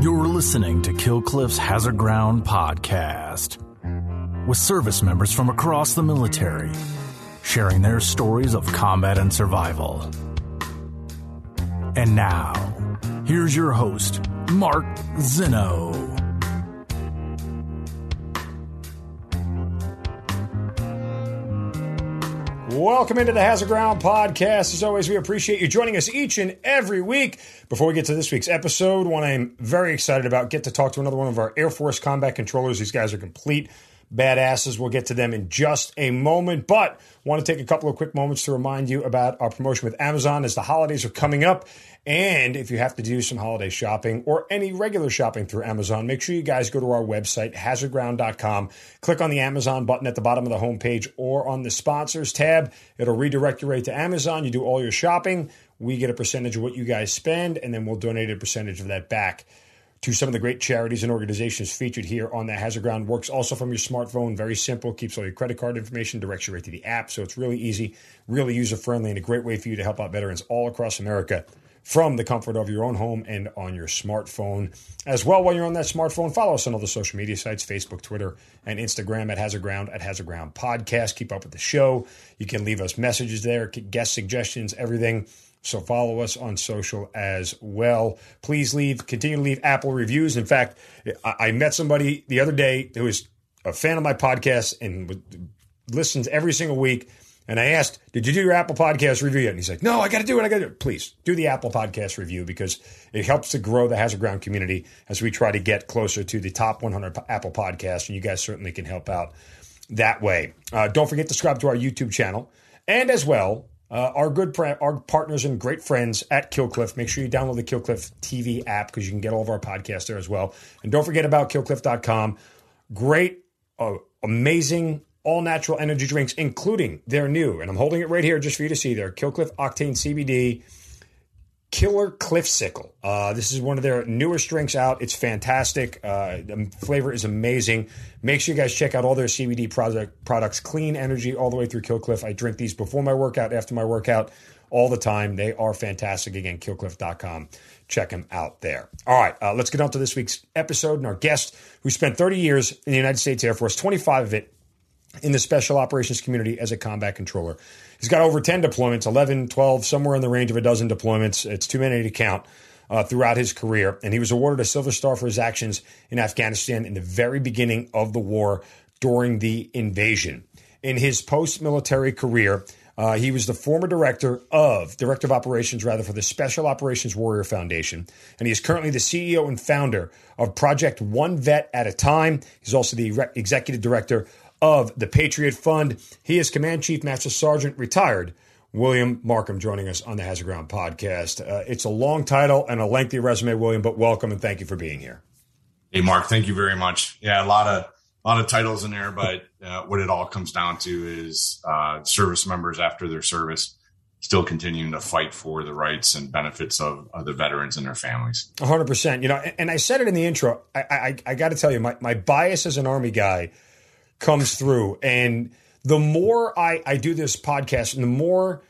You're listening to Killcliff's Hazard Ground podcast with service members from across the military sharing their stories of combat and survival. And now, here's your host, Mark Zinno. Welcome into the Hazard Ground podcast. As always, we appreciate you joining us each and every week. Before we get to this week's episode, one I'm very excited about, get to talk to another one of our Air Force combat controllers. These guys are complete badasses. We'll get to them in just a moment, but want to take a couple of quick moments to remind you about our promotion with Amazon as the holidays are coming up. And if you have to do some holiday shopping or any regular shopping through Amazon, make sure you guys go to our website, hazardground.com, click on the Amazon button at the bottom of the homepage or on the sponsors tab. It'll redirect you right to Amazon. You do all your shopping. We get a percentage of what you guys spend, and then we'll donate a percentage of that back to some of the great charities and organizations featured here on the Hazard Ground. Works also from your smartphone. Very simple. Keeps all your credit card information, directs you right to the app. So it's really easy, really user friendly, and a great way for you to help out veterans all across America from the comfort of your own home and on your smartphone. As well, while you're on that smartphone, follow us on all the social media sites Facebook, Twitter, and Instagram at Hazard Ground, at Hazard Ground Podcast. Keep up with the show. You can leave us messages there, guest suggestions, everything. So follow us on social as well. Please leave, continue to leave Apple reviews. In fact, I, met somebody the other day who was a fan of my podcast and listens every single week. And I asked, "Did you do your Apple Podcast review yet?" And he's like, "No, I got to do it. I got to do it. Please do the Apple Podcast review because it helps to grow the Hazard Ground community as we try to get closer to the top 100 Apple Podcasts. And you guys certainly can help out that way. Uh, don't forget to subscribe to our YouTube channel, and as well, uh, our good our partners and great friends at Killcliff. Make sure you download the Killcliff TV app because you can get all of our podcasts there as well. And don't forget about killcliff.com. Great, uh, amazing, all natural energy drinks, including their new, and I'm holding it right here just for you to see their Killcliff Octane CBD Killer Cliffsicle. Uh, this is one of their newest drinks out. It's fantastic. Uh, the flavor is amazing. Make sure you guys check out all their CBD product, products. Clean energy all the way through Killcliff. I drink these before my workout, after my workout, all the time. They are fantastic. Again, killcliff.com. Check them out there. All right, uh, let's get on to this week's episode and our guest who spent 30 years in the United States Air Force, 25 of it in the special operations community as a combat controller. He's got over 10 deployments, 11, 12, somewhere in the range of a dozen deployments. It's too many to count. Uh, throughout his career, and he was awarded a Silver Star for his actions in Afghanistan in the very beginning of the war during the invasion. In his post military career, uh, he was the former director of director of operations, rather, for the Special Operations Warrior Foundation, and he is currently the CEO and founder of Project One Vet at a Time. He's also the re- executive director of the Patriot Fund. He is Command Chief Master Sergeant retired. William Markham joining us on the Hazard Ground podcast. Uh, it's a long title and a lengthy resume, William, but welcome and thank you for being here. Hey, Mark, thank you very much. Yeah, a lot of a lot of titles in there, but uh, what it all comes down to is uh, service members after their service still continuing to fight for the rights and benefits of, of the veterans and their families. 100%. You know, and, and I said it in the intro. I, I, I got to tell you, my, my bias as an Army guy – comes through. And the more I, I do this podcast and the more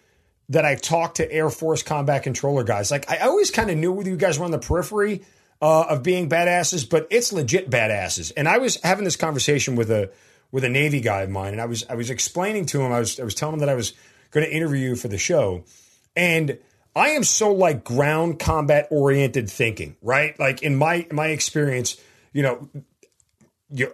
that I talk to Air Force combat controller guys, like I always kind of knew you guys were on the periphery uh, of being badasses, but it's legit badasses. And I was having this conversation with a with a Navy guy of mine, and I was I was explaining to him, I was I was telling him that I was going to interview you for the show, and I am so like ground combat oriented thinking, right? Like in my my experience, you know,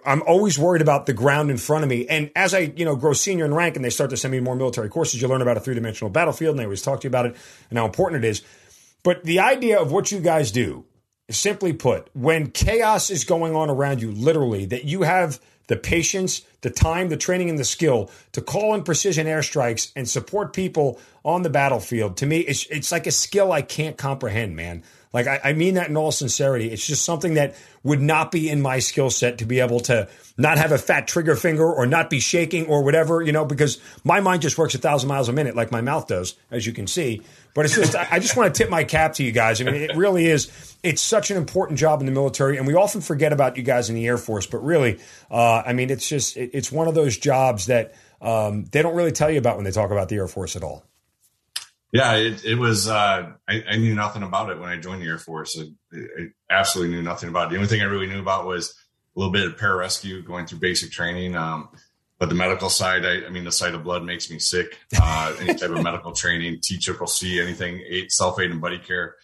I'm always worried about the ground in front of me. And as I, you know, grow senior in rank and they start to send me more military courses, you learn about a three dimensional battlefield and they always talk to you about it and how important it is. But the idea of what you guys do, simply put, when chaos is going on around you, literally, that you have the patience, the time, the training, and the skill to call in precision airstrikes and support people on the battlefield. To me, it's, it's like a skill I can't comprehend, man. Like, I, I mean that in all sincerity. It's just something that would not be in my skill set to be able to not have a fat trigger finger or not be shaking or whatever, you know, because my mind just works a thousand miles a minute like my mouth does, as you can see. But it's just, I just want to tip my cap to you guys. I mean, it really is, it's such an important job in the military. And we often forget about you guys in the Air Force, but really, uh, I mean, it's just, it, it's one of those jobs that, um, they don't really tell you about when they talk about the Air Force at all. Yeah, it, it was. Uh, I, I, knew nothing about it when I joined the Air Force. I, I, absolutely knew nothing about it. The only thing I really knew about was a little bit of pararescue, going through basic training. Um, but the medical side, I, I, mean, the sight of blood makes me sick. Uh, any type of medical training, T triple C, anything, eight, self aid and buddy care.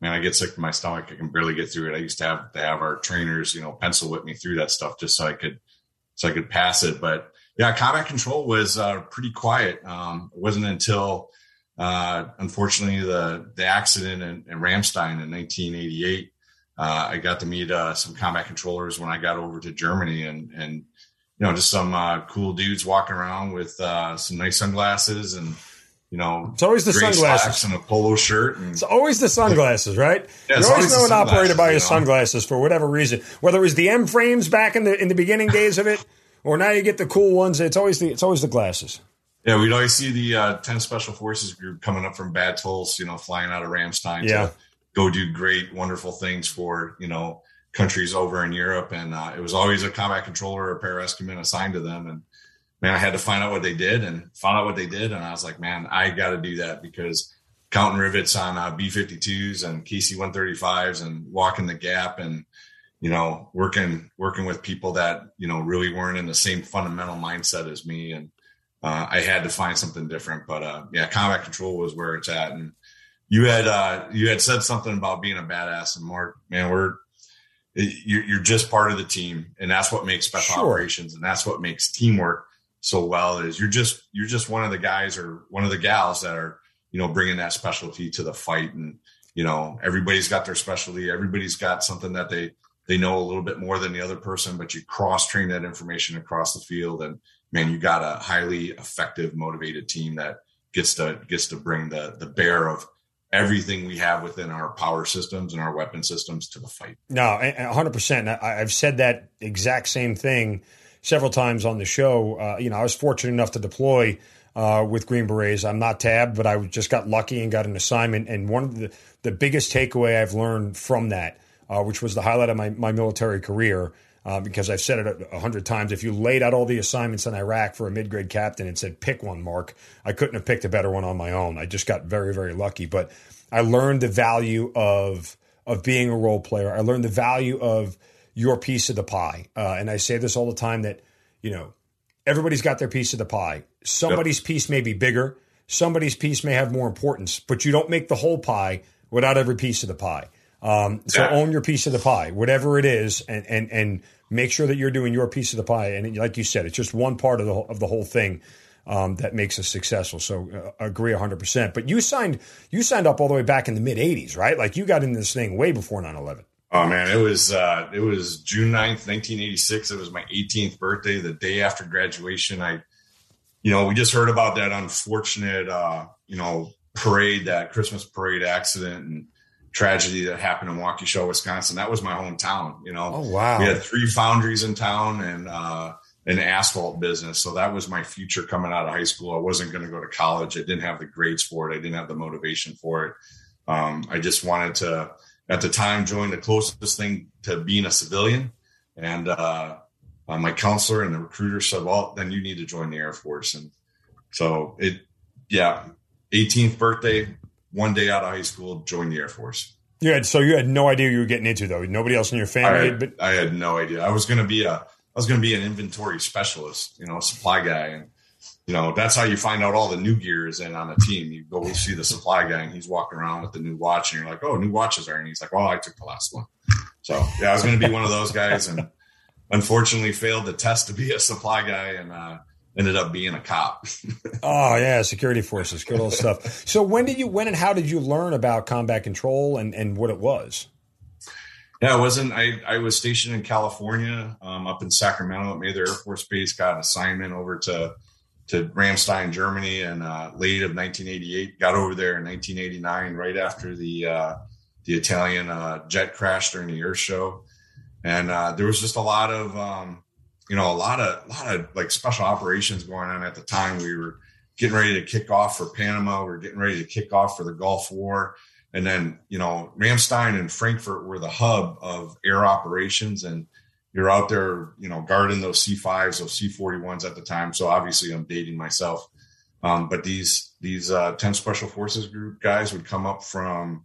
Man, I get sick to my stomach. I can barely get through it. I used to have to have our trainers, you know, pencil whip me through that stuff just so I could, so I could pass it. But yeah, combat control was uh, pretty quiet. Um, it wasn't until uh, unfortunately, the the accident in, in Ramstein in 1988, uh, I got to meet uh, some combat controllers when I got over to Germany, and and you know just some uh, cool dudes walking around with uh, some nice sunglasses and you know, it's always the sunglasses and a polo shirt. And, it's always the sunglasses, right? Yeah, You're always, always knowing operated by his know? sunglasses for whatever reason. Whether it was the M frames back in the in the beginning days of it, or now you get the cool ones. It's always the it's always the glasses. Yeah, we'd always see the uh, 10 Special Forces group coming up from Bad Tolz, you know, flying out of Ramstein yeah. to go do great, wonderful things for, you know, countries over in Europe. And uh, it was always a combat controller or a pararescueman assigned to them. And man, I had to find out what they did and found out what they did. And I was like, man, I got to do that because counting rivets on uh, B 52s and KC 135s and walking the gap and, you know, working, working with people that, you know, really weren't in the same fundamental mindset as me. And, uh, I had to find something different. But uh, yeah, combat control was where it's at. And you had uh, you had said something about being a badass, and Mark, man, we're you're, you're just part of the team, and that's what makes special sure. operations, and that's what makes teamwork so well. Is you're just you're just one of the guys or one of the gals that are you know bringing that specialty to the fight, and you know everybody's got their specialty, everybody's got something that they they know a little bit more than the other person, but you cross train that information across the field and man, you got a highly effective, motivated team that gets to gets to bring the the bear of everything we have within our power systems and our weapon systems to the fight. No, 100%. I've said that exact same thing several times on the show. Uh, you know, I was fortunate enough to deploy uh, with Green Berets. I'm not tabbed, but I just got lucky and got an assignment. And one of the, the biggest takeaway I've learned from that, uh, which was the highlight of my, my military career, uh, because I've said it a hundred times. If you laid out all the assignments in Iraq for a mid grade captain and said, pick one, Mark, I couldn't have picked a better one on my own. I just got very, very lucky. But I learned the value of, of being a role player. I learned the value of your piece of the pie. Uh, and I say this all the time that, you know, everybody's got their piece of the pie. Somebody's yep. piece may be bigger, somebody's piece may have more importance, but you don't make the whole pie without every piece of the pie. Um, so yeah. own your piece of the pie, whatever it is, and, and and make sure that you're doing your piece of the pie. And like you said, it's just one part of the of the whole thing um, that makes us successful. So uh, agree 100. percent But you signed you signed up all the way back in the mid 80s, right? Like you got in this thing way before 9/11. Oh man, it was uh, it was June 9th, 1986. It was my 18th birthday, the day after graduation. I, you know, we just heard about that unfortunate, uh, you know, parade, that Christmas parade accident, and tragedy that happened in Waukesha, Wisconsin. That was my hometown. You know, oh wow, we had three foundries in town and uh, an asphalt business. So that was my future coming out of high school. I wasn't going to go to college. I didn't have the grades for it. I didn't have the motivation for it. Um, I just wanted to, at the time, join the closest thing to being a civilian. And uh, uh, my counselor and the recruiter said, "Well, then you need to join the Air Force." And so it, yeah, 18th birthday, one day out of high school, joined the Air Force. You had so you had no idea you were getting into though. Nobody else in your family. I had, but- I had no idea. I was going to be a I was going to be an inventory specialist, you know, a supply guy, and you know that's how you find out all the new gears in on a team. You go see the supply guy, and he's walking around with the new watch, and you're like, "Oh, new watches are," and he's like, "Well, I took the last one." So yeah, I was going to be one of those guys, and unfortunately failed the test to be a supply guy, and uh, ended up being a cop. oh yeah, security forces, good old stuff. So when did you when and how did you learn about combat control and and what it was? Yeah, I wasn't. I I was stationed in California, um, up in Sacramento at Mather Air Force Base. Got an assignment over to to Ramstein, Germany, and uh, late of 1988. Got over there in 1989, right after the uh, the Italian uh, jet crash during the air show, and uh, there was just a lot of um, you know, a lot of, a lot of like special operations going on at the time. We were getting ready to kick off for Panama. We were getting ready to kick off for the Gulf War. And then, you know, Ramstein and Frankfurt were the hub of air operations. And, you're out there, you know, guarding those C5s, those C41s at the time. So obviously I'm dating myself. Um, but these, these, uh, 10 special forces group guys would come up from,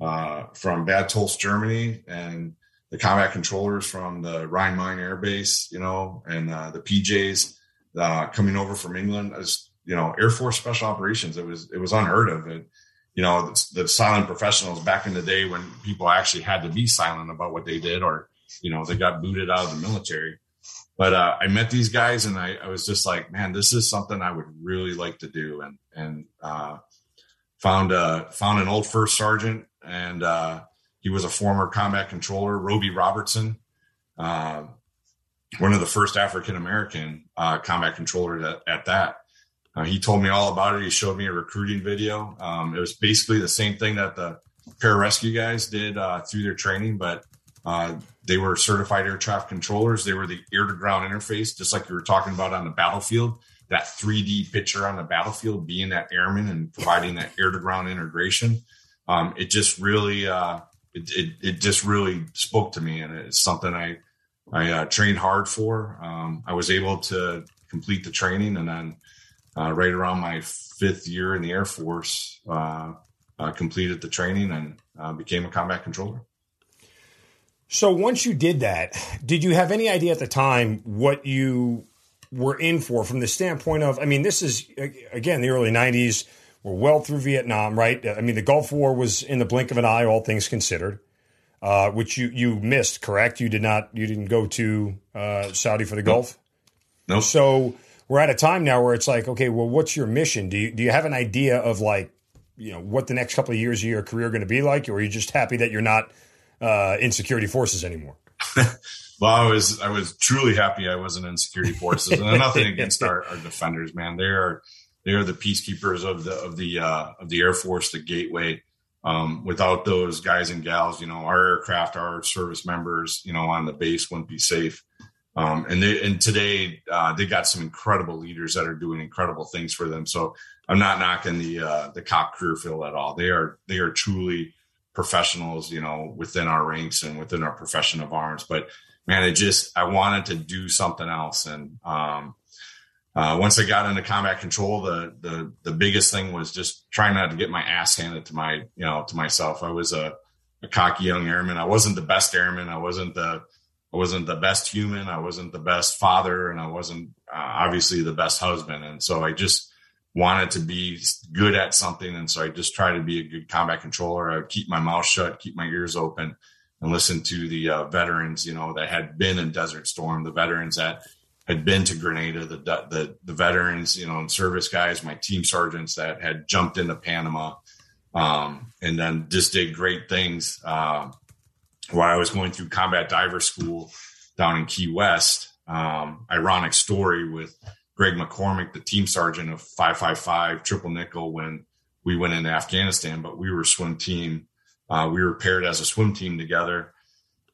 uh, from Bad Tölz, Germany and the combat controllers from the Rhein Main Air Base, you know, and, uh, the PJs, uh, coming over from England as, you know, Air Force special operations. It was, it was unheard of. And, you know, the, the silent professionals back in the day when people actually had to be silent about what they did or, you know, they got booted out of the military. But uh, I met these guys and I, I, was just like, man, this is something I would really like to do. And, and, uh, found, a found an old first sergeant and, uh, he was a former combat controller, Roby Robertson, uh, one of the first African American, uh, combat controllers at, at that. Uh, he told me all about it. He showed me a recruiting video. Um, it was basically the same thing that the pararescue guys did uh, through their training, but uh, they were certified air traffic controllers. They were the air to ground interface, just like you were talking about on the battlefield. That 3D picture on the battlefield, being that airman and providing that air to ground integration, um, it just really, uh, it, it, it, just really spoke to me, and it's something I I uh, trained hard for. Um, I was able to complete the training, and then uh, right around my fifth year in the Air Force, uh, completed the training and uh, became a combat controller. So once you did that, did you have any idea at the time what you were in for from the standpoint of? I mean, this is again the early '90s. We're well through Vietnam, right? I mean, the Gulf War was in the blink of an eye, all things considered, uh, which you you missed. Correct? You did not. You didn't go to uh, Saudi for the nope. Gulf. No. Nope. So we're at a time now where it's like, okay, well, what's your mission? Do you do you have an idea of like, you know, what the next couple of years of your career are going to be like, or are you just happy that you're not uh, in security forces anymore? well, I was I was truly happy I wasn't in security forces, and nothing against our, our defenders, man. They are they are the peacekeepers of the of the uh, of the Air Force, the gateway. Um, without those guys and gals, you know, our aircraft, our service members, you know, on the base wouldn't be safe. Um, and they, and today uh, they got some incredible leaders that are doing incredible things for them. So I'm not knocking the uh, the cop career field at all. They are they are truly professionals, you know, within our ranks and within our profession of arms. But man, it just I wanted to do something else. And um, uh, once I got into combat control, the the the biggest thing was just trying not to get my ass handed to my you know to myself. I was a, a cocky young airman. I wasn't the best airman. I wasn't the I wasn't the best human. I wasn't the best father, and I wasn't uh, obviously the best husband. And so I just wanted to be good at something. And so I just tried to be a good combat controller. I would keep my mouth shut, keep my ears open, and listen to the uh, veterans, you know, that had been in Desert Storm, the veterans that had been to Grenada, the the the veterans, you know, and service guys, my team sergeants that had jumped into Panama, um, and then just did great things. Uh, while I was going through combat diver school down in Key West. Um, ironic story with Greg McCormick, the team sergeant of 555 Triple Nickel when we went into Afghanistan, but we were swim team. Uh, we were paired as a swim team together.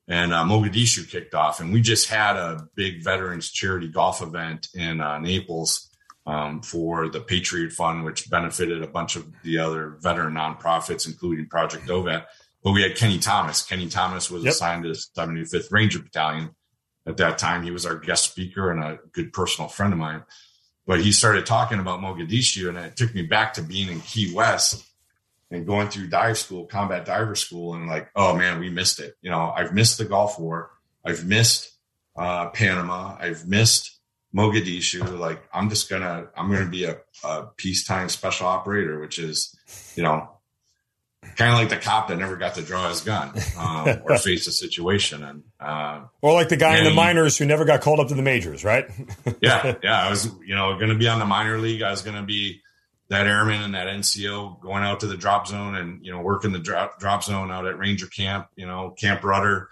And uh, Mogadishu kicked off, and we just had a big veterans charity golf event in uh, Naples um, for the Patriot Fund, which benefited a bunch of the other veteran nonprofits, including Project OVAT. But we had Kenny Thomas. Kenny Thomas was yep. assigned to the 75th Ranger Battalion at that time. He was our guest speaker and a good personal friend of mine. But he started talking about Mogadishu, and it took me back to being in Key West and going through dive school, combat diver school, and like, oh man, we missed it. You know, I've missed the Gulf War. I've missed uh, Panama. I've missed Mogadishu. Like, I'm just gonna, I'm gonna be a, a peacetime special operator, which is, you know, kind of like the cop that never got to draw his gun um, or face a situation and uh, or like the guy in the minors who never got called up to the majors right yeah yeah i was you know going to be on the minor league i was going to be that airman and that nco going out to the drop zone and you know working the drop, drop zone out at ranger camp you know camp rudder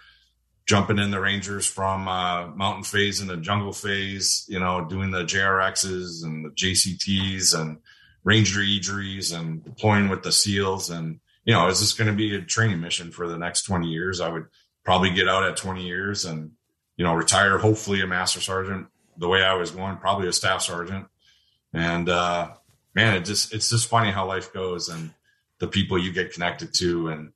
jumping in the rangers from uh, mountain phase and the jungle phase you know doing the jrxs and the jcts and ranger eageries and deploying with the seals and you know, is this going to be a training mission for the next 20 years? I would probably get out at 20 years and, you know, retire, hopefully a master sergeant the way I was going, probably a staff sergeant. And, uh, man, it just, it's just funny how life goes and the people you get connected to. And,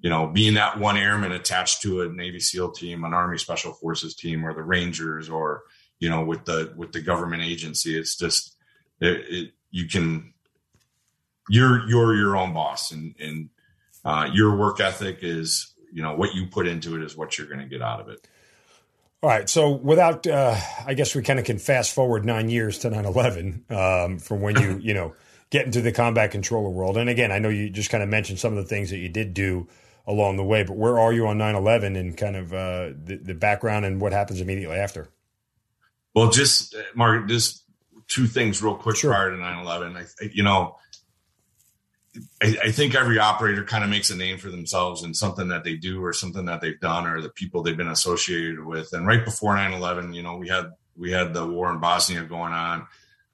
you know, being that one airman attached to a Navy SEAL team, an Army Special Forces team, or the Rangers, or you know, with the with the government agency, it's just it, it you can you're you're your own boss, and and uh, your work ethic is you know what you put into it is what you're going to get out of it. All right. So without, uh, I guess we kind of can fast forward nine years to 9 11 um, from when you, you know, get into the combat controller world. And again, I know you just kind of mentioned some of the things that you did do along the way, but where are you on 9 11 and kind of uh, the, the background and what happens immediately after? Well, just, uh, Mark, just two things real quick sure. prior to 9 11. You know, I, I, think every operator kind of makes a name for themselves in something that they do or something that they've done or the people they've been associated with. And right before 9-11, you know, we had, we had the war in Bosnia going on.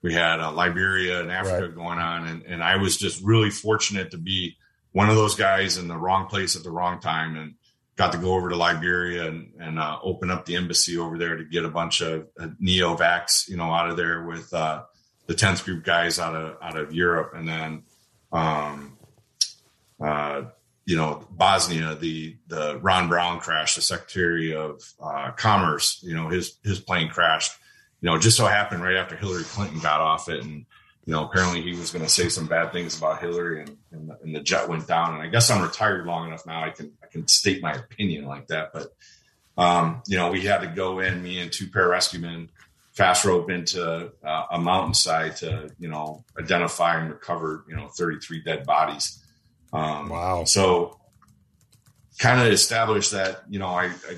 We had uh, Liberia and Africa right. going on. And, and I was just really fortunate to be one of those guys in the wrong place at the wrong time and got to go over to Liberia and, and uh, open up the embassy over there to get a bunch of uh, neo-vax, you know, out of there with uh, the 10th group guys out of, out of Europe. And then, um, uh, you know, Bosnia, the the Ron Brown crash, the Secretary of uh, Commerce, you know, his his plane crashed. You know, just so happened right after Hillary Clinton got off it, and you know, apparently he was going to say some bad things about Hillary, and, and the, and, the, jet went down. And I guess I'm retired long enough now; I can I can state my opinion like that. But um, you know, we had to go in, me and two pararescuemen, fast rope into uh, a mountainside to you know identify and recover you know 33 dead bodies. Um, wow! So kind of established that you know I, I,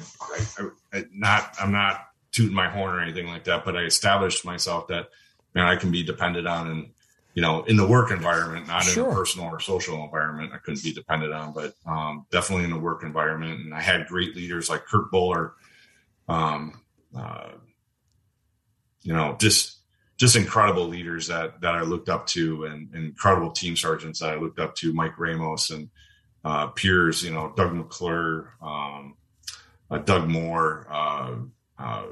I, I, not I'm not tooting my horn or anything like that, but I established myself that man I can be depended on and you know in the work environment, not sure. in a personal or social environment. I couldn't be depended on, but um, definitely in the work environment. And I had great leaders like Kurt Buller. Um, uh, you know, just just incredible leaders that that I looked up to, and, and incredible team sergeants that I looked up to, Mike Ramos and uh, peers, you know, Doug McClure, um, uh, Doug Moore, uh, uh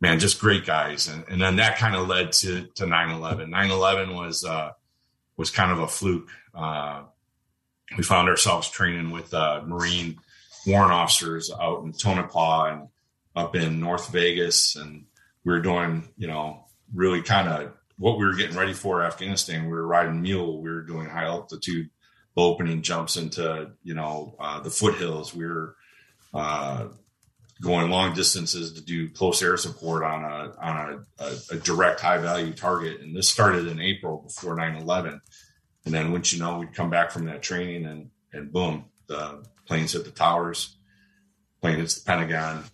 man, just great guys, and, and then that kind of led to to 9/11. 9/11 was uh, was kind of a fluke. Uh, we found ourselves training with Marine warrant officers out in Tonopah and up in North Vegas, and we were doing, you know, really kind of what we were getting ready for Afghanistan. We were riding mule. We were doing high altitude opening jumps into, you know, uh, the foothills. We were uh, going long distances to do close air support on a on a, a, a direct high value target. And this started in April before 9-11. And then once you know, we'd come back from that training and and boom, the planes hit the towers plane hits the Pentagon,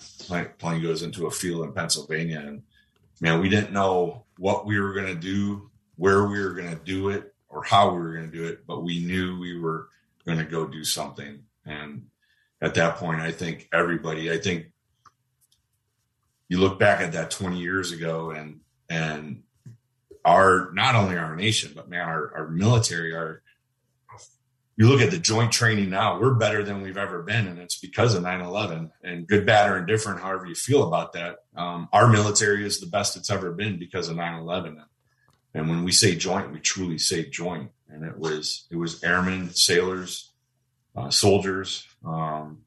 plane, goes into a field in Pennsylvania. And man, we didn't know what we were going to do, where we were going to do it, or how we were going to do it, but we knew we were going to go do something. And at that point, I think everybody, I think you look back at that 20 years ago and, and our, not only our nation, but man, our, our military, our, you look at the joint training now, we're better than we've ever been. And it's because of 9 11 and good, bad, or indifferent, however you feel about that. Um, our military is the best it's ever been because of 9 11. And when we say joint, we truly say joint. And it was, it was airmen, sailors, uh, soldiers, um,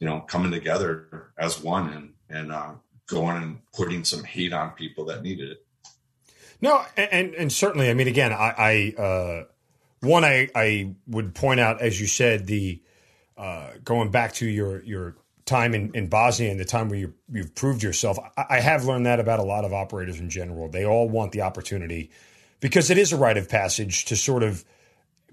you know, coming together as one and, and, uh, going and putting some heat on people that needed it. No, and, and certainly, I mean, again, I, I, uh, one, I, I would point out, as you said, the uh, going back to your your time in, in Bosnia and the time where you, you've proved yourself. I, I have learned that about a lot of operators in general. They all want the opportunity because it is a rite of passage to sort of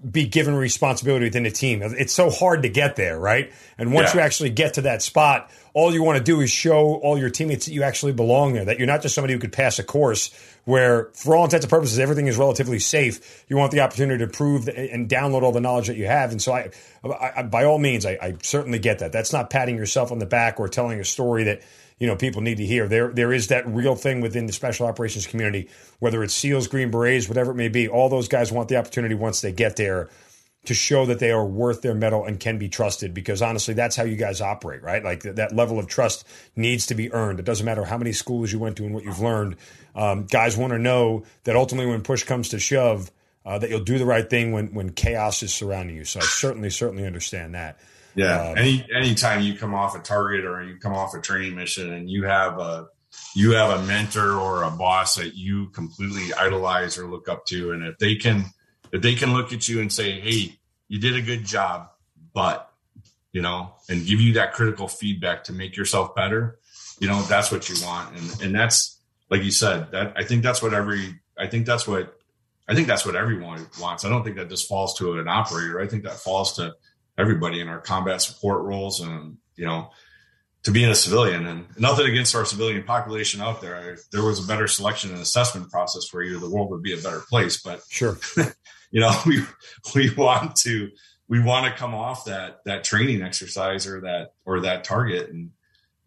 be given responsibility within a team. It's so hard to get there, right? And once yeah. you actually get to that spot, all you want to do is show all your teammates that you actually belong there, that you're not just somebody who could pass a course where, for all intents and purposes, everything is relatively safe. You want the opportunity to prove and download all the knowledge that you have. And so, I, I by all means, I, I certainly get that. That's not patting yourself on the back or telling a story that you know people need to hear. There there is that real thing within the special operations community, whether it's SEALs, Green Berets, whatever it may be. All those guys want the opportunity once they get there to show that they are worth their medal and can be trusted because honestly that's how you guys operate right like th- that level of trust needs to be earned it doesn't matter how many schools you went to and what you've learned um, guys want to know that ultimately when push comes to shove uh, that you'll do the right thing when when chaos is surrounding you. So I certainly certainly understand that. Yeah. Um, Any anytime you come off a target or you come off a training mission and you have a you have a mentor or a boss that you completely idolize or look up to, and if they can if they can look at you and say, "Hey, you did a good job," but you know, and give you that critical feedback to make yourself better, you know, that's what you want, and and that's like you said that I think that's what every I think that's what I think that's what everyone wants. I don't think that just falls to an operator. I think that falls to everybody in our combat support roles and you know to being a civilian and nothing against our civilian population out there. There was a better selection and assessment process for you, the world would be a better place. But sure, you know, we we want to we want to come off that that training exercise or that or that target, and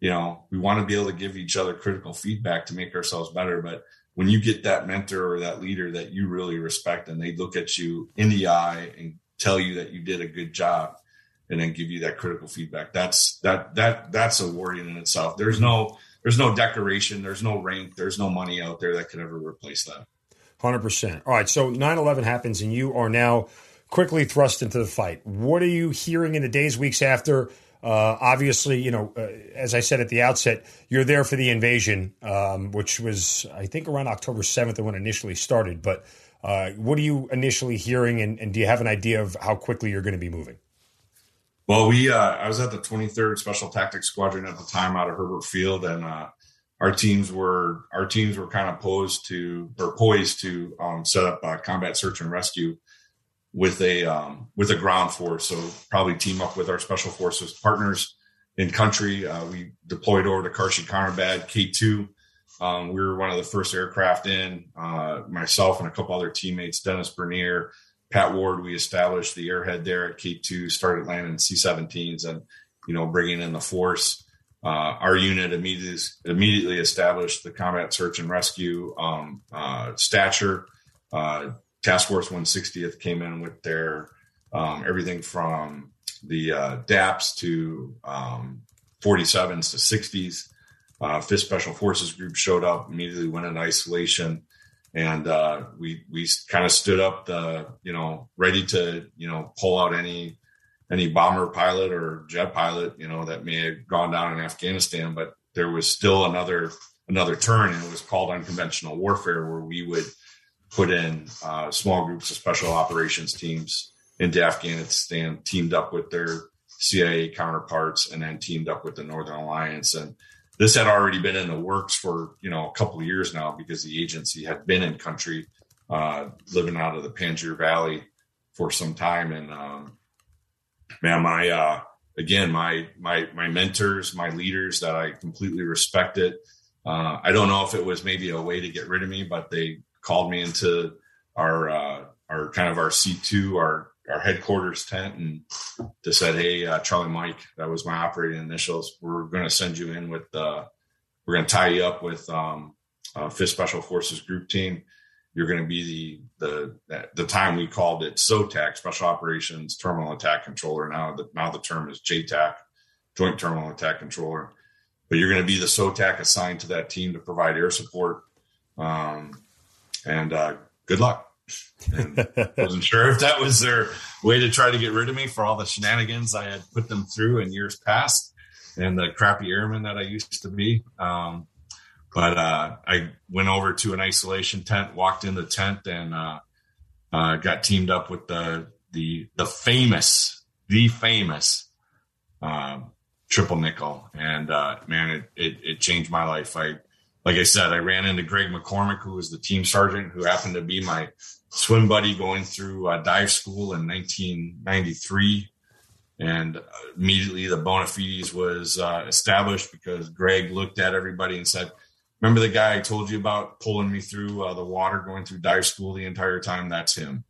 you know, we want to be able to give each other critical feedback to make ourselves better. But when you get that mentor or that leader that you really respect, and they look at you in the eye and tell you that you did a good job and then give you that critical feedback. That's that that that's a worry in itself. There's no there's no decoration, there's no rank, there's no money out there that could ever replace that. Hundred percent. All right, so 9-11 happens, and you are now quickly thrust into the fight. What are you hearing in the days, weeks after? Uh, obviously, you know, uh, as I said at the outset, you're there for the invasion, um, which was I think around October seventh when it initially started. But uh, what are you initially hearing, and, and do you have an idea of how quickly you're going to be moving? Well, we uh, I was at the 23rd Special Tactics Squadron at the time out of Herbert Field, and uh, our teams were our teams were kind of posed to or poised to um, set up a combat search and rescue with a um, with a ground force. So probably team up with our special forces partners in country. Uh, we deployed over to Karshi Khanabad K2. Um, we were one of the first aircraft in. Uh, myself and a couple other teammates, Dennis Bernier, Pat Ward, we established the airhead there at K2, started landing C-17s and, you know, bringing in the force. Uh, our unit immediately, immediately established the combat search and rescue um, uh, stature. Uh, Task Force 160th came in with their um, everything from the uh, DAPS to um, 47s to 60s. Uh, Fifth Special Forces Group showed up, immediately went in isolation and uh, we we kind of stood up the you know ready to you know pull out any any bomber pilot or jet pilot you know that may have gone down in Afghanistan, but there was still another another turn, and it was called unconventional warfare, where we would put in uh, small groups of special operations teams into Afghanistan, teamed up with their CIA counterparts, and then teamed up with the Northern Alliance. And this had already been in the works for you know a couple of years now because the agency had been in country uh, living out of the Panjshir Valley for some time. And um, man my uh, again my my my mentors my leaders that I completely respected uh, I don't know if it was maybe a way to get rid of me but they called me into our uh, our kind of our C2 our our headquarters tent and just said, "Hey, uh, Charlie Mike, that was my operating initials. We're going to send you in with, uh, we're going to tie you up with um, uh, Fifth Special Forces Group Team. You're going to be the the the time we called it SOTAC, Special Operations Terminal Attack Controller. Now the now the term is JTAC, Joint Terminal Attack Controller. But you're going to be the SOTAC assigned to that team to provide air support. Um, and uh, good luck." and wasn't sure if that was their way to try to get rid of me for all the shenanigans I had put them through in years past and the crappy airman that I used to be. Um, but uh, I went over to an isolation tent, walked in the tent, and uh, uh, got teamed up with the the the famous, the famous um, triple nickel. And uh, man, it, it, it changed my life. I like I said, I ran into Greg McCormick, who was the team sergeant, who happened to be my swim buddy going through uh, dive school in 1993. And immediately the bona fides was uh, established because Greg looked at everybody and said, Remember the guy I told you about pulling me through uh, the water going through dive school the entire time? That's him.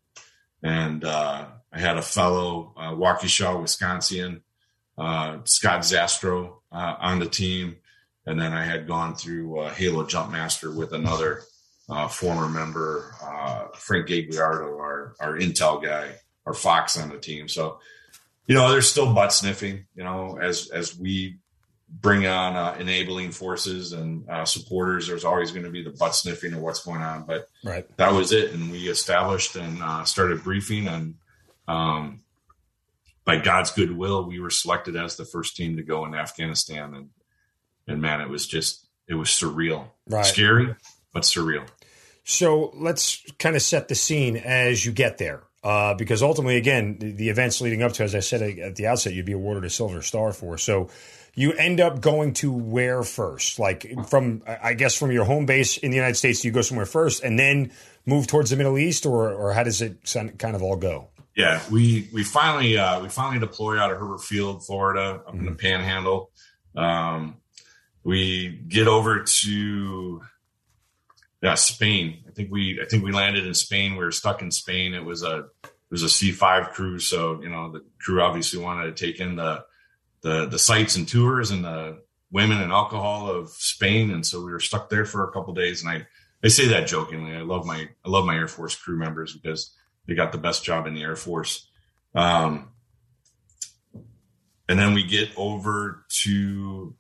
And uh, I had a fellow uh, Waukesha, Wisconsin, uh, Scott Zastro on the team. And then I had gone through Halo Jumpmaster with another uh, former member uh, Frank Gagliardo, our our Intel guy, our Fox on the team. So, you know, there's still butt sniffing. You know, as as we bring on uh, enabling forces and uh, supporters. There's always going to be the butt sniffing of what's going on, but right. that was it. And we established and uh, started briefing, and um, by God's goodwill, we were selected as the first team to go in Afghanistan. And and man, it was just it was surreal, right. scary, but surreal. So let's kind of set the scene as you get there. Uh, because ultimately, again, the, the, events leading up to, as I said at the outset, you'd be awarded a Silver Star for. So you end up going to where first? Like from, I guess, from your home base in the United States, you go somewhere first and then move towards the Middle East, or or how does it kind of all go? Yeah, we we finally uh, we finally deploy out of Hurlburt Field, Florida, up mm-hmm. in the mm-hmm. Panhandle. Um, we get over to yeah Spain. I think we I think we landed in Spain. We were stuck in Spain. It was a it was a C five crew, so you know the crew obviously wanted to take in the the the sights and tours and the women and alcohol of Spain, and so we were stuck there for a couple days. And I I say that jokingly. I love my I love my Air Force crew members because they got the best job in the Air Force. Um, and then we get over to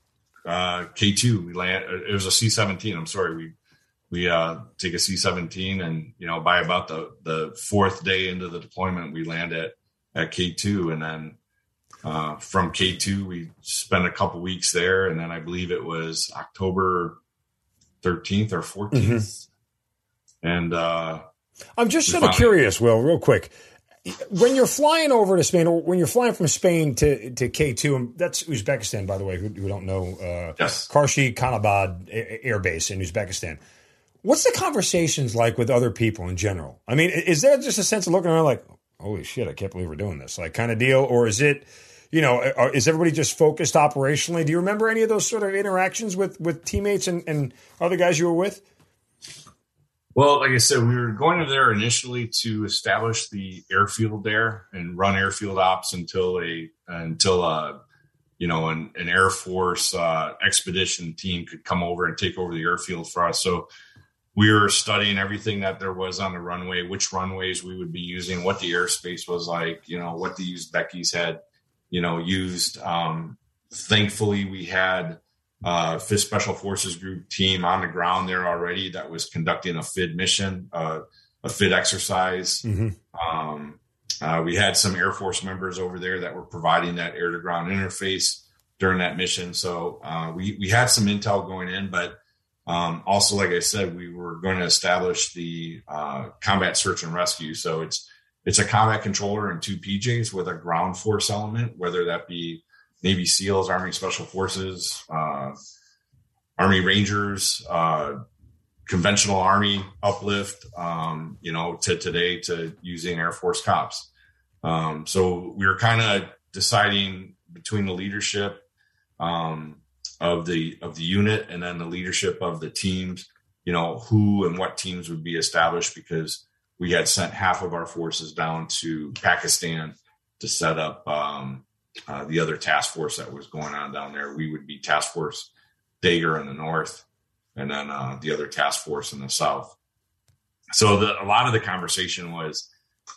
uh, K2. We land. It was a C-17. I'm sorry. We we uh, take a C-17, and you know, by about the the fourth day into the deployment, we land at at K2, and then uh, from K2, we spent a couple weeks there, and then I believe it was October 13th or 14th. Mm-hmm. And uh, I'm just sort of curious, Will, real quick. When you're flying over to Spain, or when you're flying from Spain to, to K2, and that's Uzbekistan, by the way, who, who don't know, uh, yes. Karshi Khanabad Air Base in Uzbekistan. What's the conversations like with other people in general? I mean, is there just a sense of looking around like, holy shit, I can't believe we're doing this, like kind of deal? Or is it, you know, is everybody just focused operationally? Do you remember any of those sort of interactions with with teammates and, and other guys you were with? Well, like I said, we were going there initially to establish the airfield there and run airfield ops until a until a you know an, an Air Force uh, expedition team could come over and take over the airfield for us. So we were studying everything that there was on the runway, which runways we would be using, what the airspace was like, you know, what the Uzbekis had you know, used. Um, thankfully, we had uh, Fifth Special Forces Group team on the ground there already that was conducting a FID mission, uh, a FID exercise. Mm-hmm. Um, uh, we had some Air Force members over there that were providing that air to ground interface during that mission. So uh, we we had some intel going in, but um, also, like I said, we were going to establish the uh, combat search and rescue. So it's it's a combat controller and two PJs with a ground force element, whether that be Navy SEALs, Army Special Forces, uh, Army Rangers, uh, conventional Army uplift, um, you know, to today to using Air Force cops. Um, so we were kind of deciding between the leadership um, of the of the unit and then the leadership of the teams, you know, who and what teams would be established because we had sent half of our forces down to Pakistan to set up um, uh, the other task force that was going on down there. We would be Task Force Dagger in the north, and then uh, the other task force in the south. So the, a lot of the conversation was,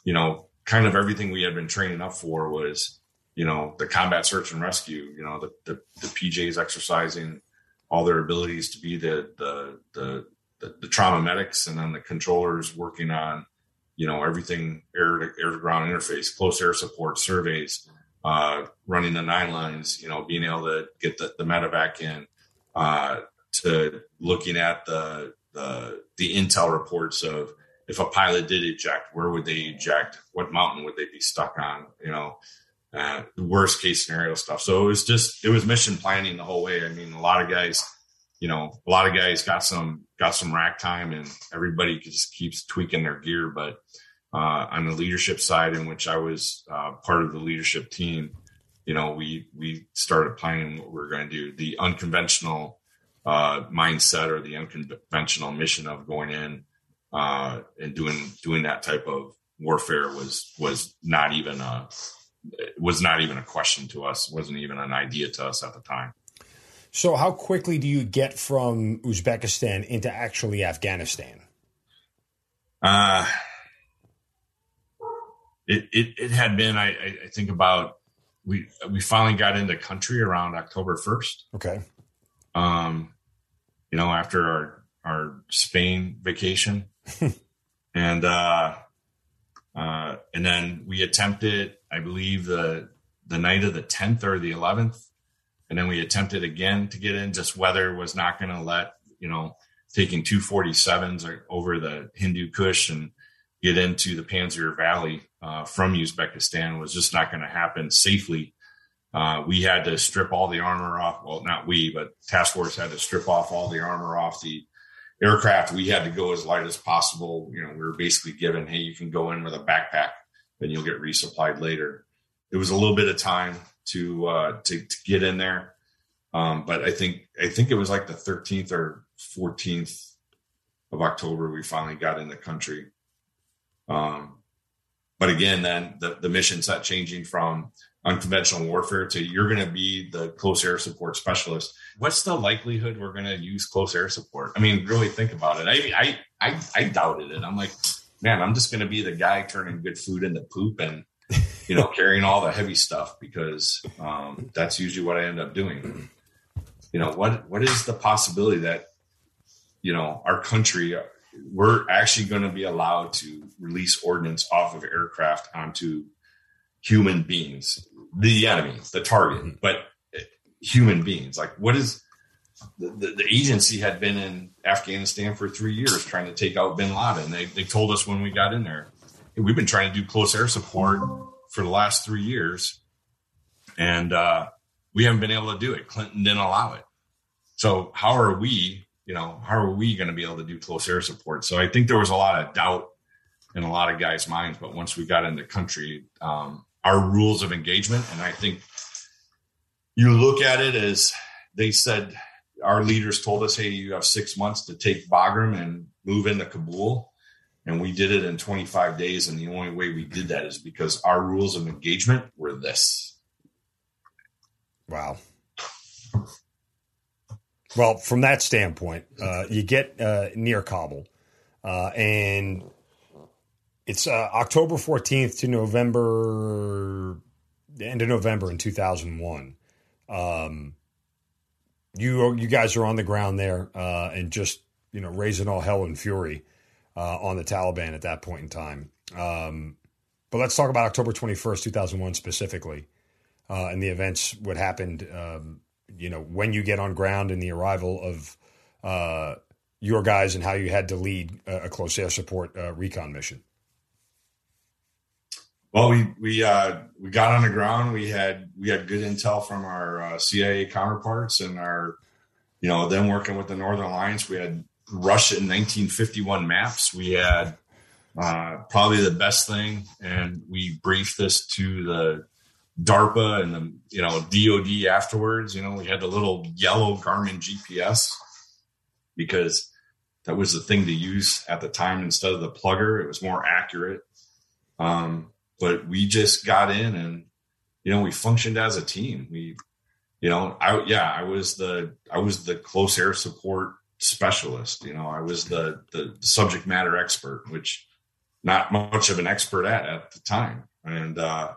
you know, kind of everything we had been training up for was, you know, the combat search and rescue. You know, the the, the PJs exercising all their abilities to be the the the the, the trauma medics and then the controllers working on you know everything air to air ground interface, close air support surveys, uh, running the nine lines, you know, being able to get the, the medevac in, uh, to looking at the, the the intel reports of if a pilot did eject, where would they eject? What mountain would they be stuck on? You know, uh, worst case scenario stuff. So it was just it was mission planning the whole way. I mean, a lot of guys you know, a lot of guys got some got some rack time, and everybody just keeps tweaking their gear. But uh, on the leadership side, in which I was uh, part of the leadership team, you know, we we started planning what we are going to do. The unconventional uh, mindset or the unconventional mission of going in uh, and doing doing that type of warfare was was not even a was not even a question to us. wasn't even an idea to us at the time. So, how quickly do you get from Uzbekistan into actually Afghanistan? Uh, it, it, it had been, I, I think, about we we finally got into country around October first. Okay. Um, you know, after our our Spain vacation, and uh, uh, and then we attempted, I believe the the night of the tenth or the eleventh, and then we attempted again to get in. Just weather was not going to let you know taking two forty sevens over the Hindu Kush and get into the Panjshir Valley uh, from Uzbekistan was just not going to happen safely. Uh, we had to strip all the armor off. Well, not we, but task force had to strip off all the armor off the aircraft. We had to go as light as possible. You know, we were basically given, hey, you can go in with a backpack, then you'll get resupplied later. It was a little bit of time to uh, to, to get in there, um, but I think I think it was like the 13th or 14th of October we finally got in the country. Um, but again, then the, the mission set changing from unconventional warfare to you're going to be the close air support specialist. What's the likelihood we're going to use close air support? I mean, really think about it. I, I, I, I doubted it. I'm like, man, I'm just going to be the guy turning good food into poop and, you know, carrying all the heavy stuff because um, that's usually what I end up doing. You know, what, what is the possibility that, you know, our country, we're actually going to be allowed to release ordnance off of aircraft onto human beings, the enemy, the target, mm-hmm. but human beings. Like, what is the, the, the, agency had been in Afghanistan for three years trying to take out bin Laden. They, they told us when we got in there, we've been trying to do close air support for the last three years, and uh, we haven't been able to do it. Clinton didn't allow it. So, how are we you know, how are we going to be able to do close air support? So I think there was a lot of doubt in a lot of guys' minds. But once we got into country, um, our rules of engagement, and I think you look at it as they said, our leaders told us, hey, you have six months to take Bagram and move into Kabul. And we did it in 25 days. And the only way we did that is because our rules of engagement were this. Wow. Well, from that standpoint, uh, you get uh, near Kabul, uh, and it's uh, October 14th to November, the end of November in 2001. Um, you you guys are on the ground there uh, and just you know raising all hell and fury uh, on the Taliban at that point in time. Um, but let's talk about October 21st, 2001 specifically, and the events what happened. Um, you know when you get on ground and the arrival of uh, your guys and how you had to lead a, close air support uh, recon mission. Well, we we uh, we got on the ground. We had we had good intel from our uh, CIA counterparts and our, you know, them working with the Northern Alliance. We had Russia in 1951 maps. We had uh, probably the best thing, and we briefed this to the DARPA and the you know DoD afterwards. You know, we had the little yellow Garmin GPS because that was the thing to use at the time instead of the plugger. It was more accurate. Um, but we just got in and you know we functioned as a team. We you know I yeah I was the I was the close air support specialist. You know I was the the subject matter expert, which not much of an expert at at the time. And uh,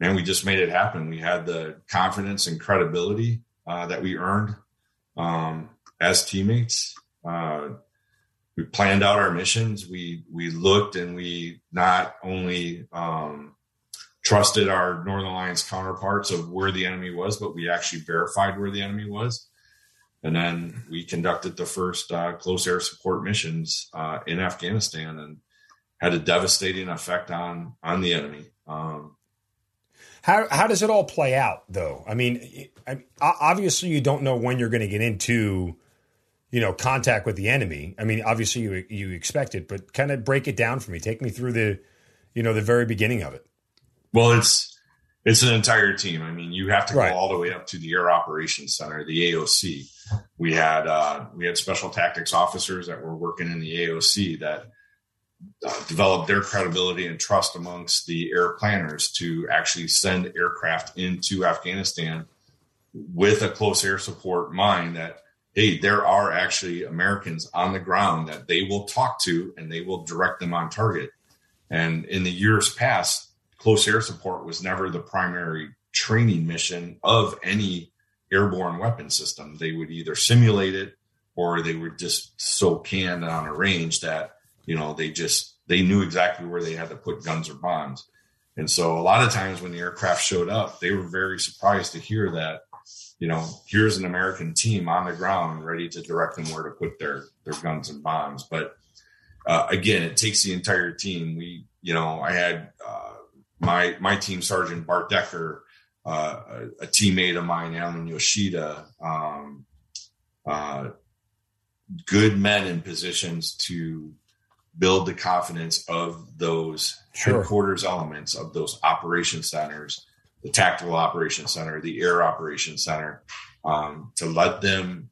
man, we just made it happen. We had the confidence and credibility uh, that we earned um, as teammates. Uh, we planned out our missions. We we looked and we not only um, trusted our Northern Alliance counterparts of where the enemy was, but we actually verified where the enemy was. And then we conducted the first uh, close air support missions uh, in Afghanistan and had a devastating effect on on the enemy. Um, how how does it all play out though? I mean, I, obviously you don't know when you're going to get into you know contact with the enemy. I mean, obviously you you expect it, but kind of break it down for me. Take me through the you know the very beginning of it. Well, it's it's an entire team. I mean, you have to go right. all the way up to the Air Operations Center, the AOC. We had uh, we had special tactics officers that were working in the AOC that uh, develop their credibility and trust amongst the air planners to actually send aircraft into Afghanistan with a close air support mind that hey there are actually Americans on the ground that they will talk to and they will direct them on target and in the years past close air support was never the primary training mission of any airborne weapon system. They would either simulate it or they were just so canned on a range that, you know, they just, they knew exactly where they had to put guns or bombs. And so a lot of times when the aircraft showed up, they were very surprised to hear that, you know, here's an American team on the ground ready to direct them where to put their, their guns and bombs. But uh, again, it takes the entire team. We, you know, I had my my team sergeant Bart Decker, uh, a, a, teammate of mine, Alan Yoshida, um, uh, good men in positions to build the confidence of those sure. headquarters elements of those operation centers, the tactical operation center, the air operation center, um, to let them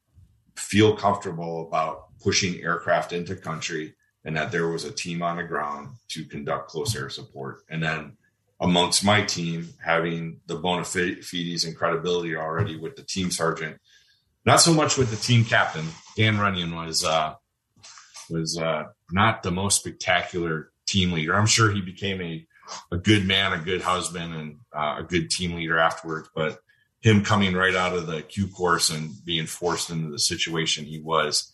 feel comfortable about pushing aircraft into country and that there was a team on the ground to conduct close air support. And then amongst my team, having the bona fides and credibility already with the team sergeant, not so much with the team captain. Dan Runyon was uh, was uh, not the most spectacular team leader. I'm sure he became a a good man, a good husband, and uh, a good team leader afterwards. But him coming right out of the Q course and being forced into the situation he was,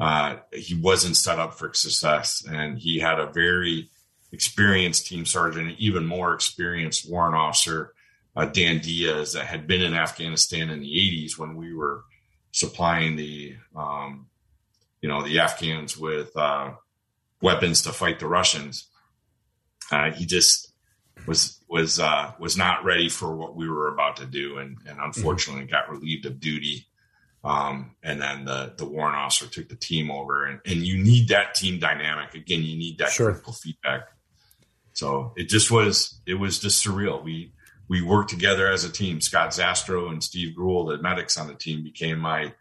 uh, he wasn't set up for success, and he had a very experienced team sergeant, even more experienced warrant officer, uh, Dan Diaz, that had been in Afghanistan in the 80s when we were supplying the, um, you know, the Afghans with uh, weapons to fight the Russians. Uh, he just was was uh, was not ready for what we were about to do, and, and unfortunately mm-hmm. got relieved of duty. Um, and then the the warrant officer took the team over, and, and you need that team dynamic again. You need that sure. critical feedback. So it just was it was just surreal. We we worked together as a team. Scott Zastro and Steve Gruel, the medics on the team, became my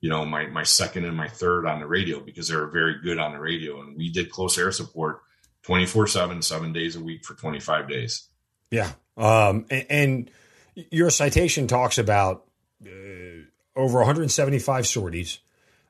you know my my second and my third on the radio because they were very good on the radio, and we did close air support 24 7 seven days a week for 25 days yeah um, and, and, your citation talks about uh, over 175 sorties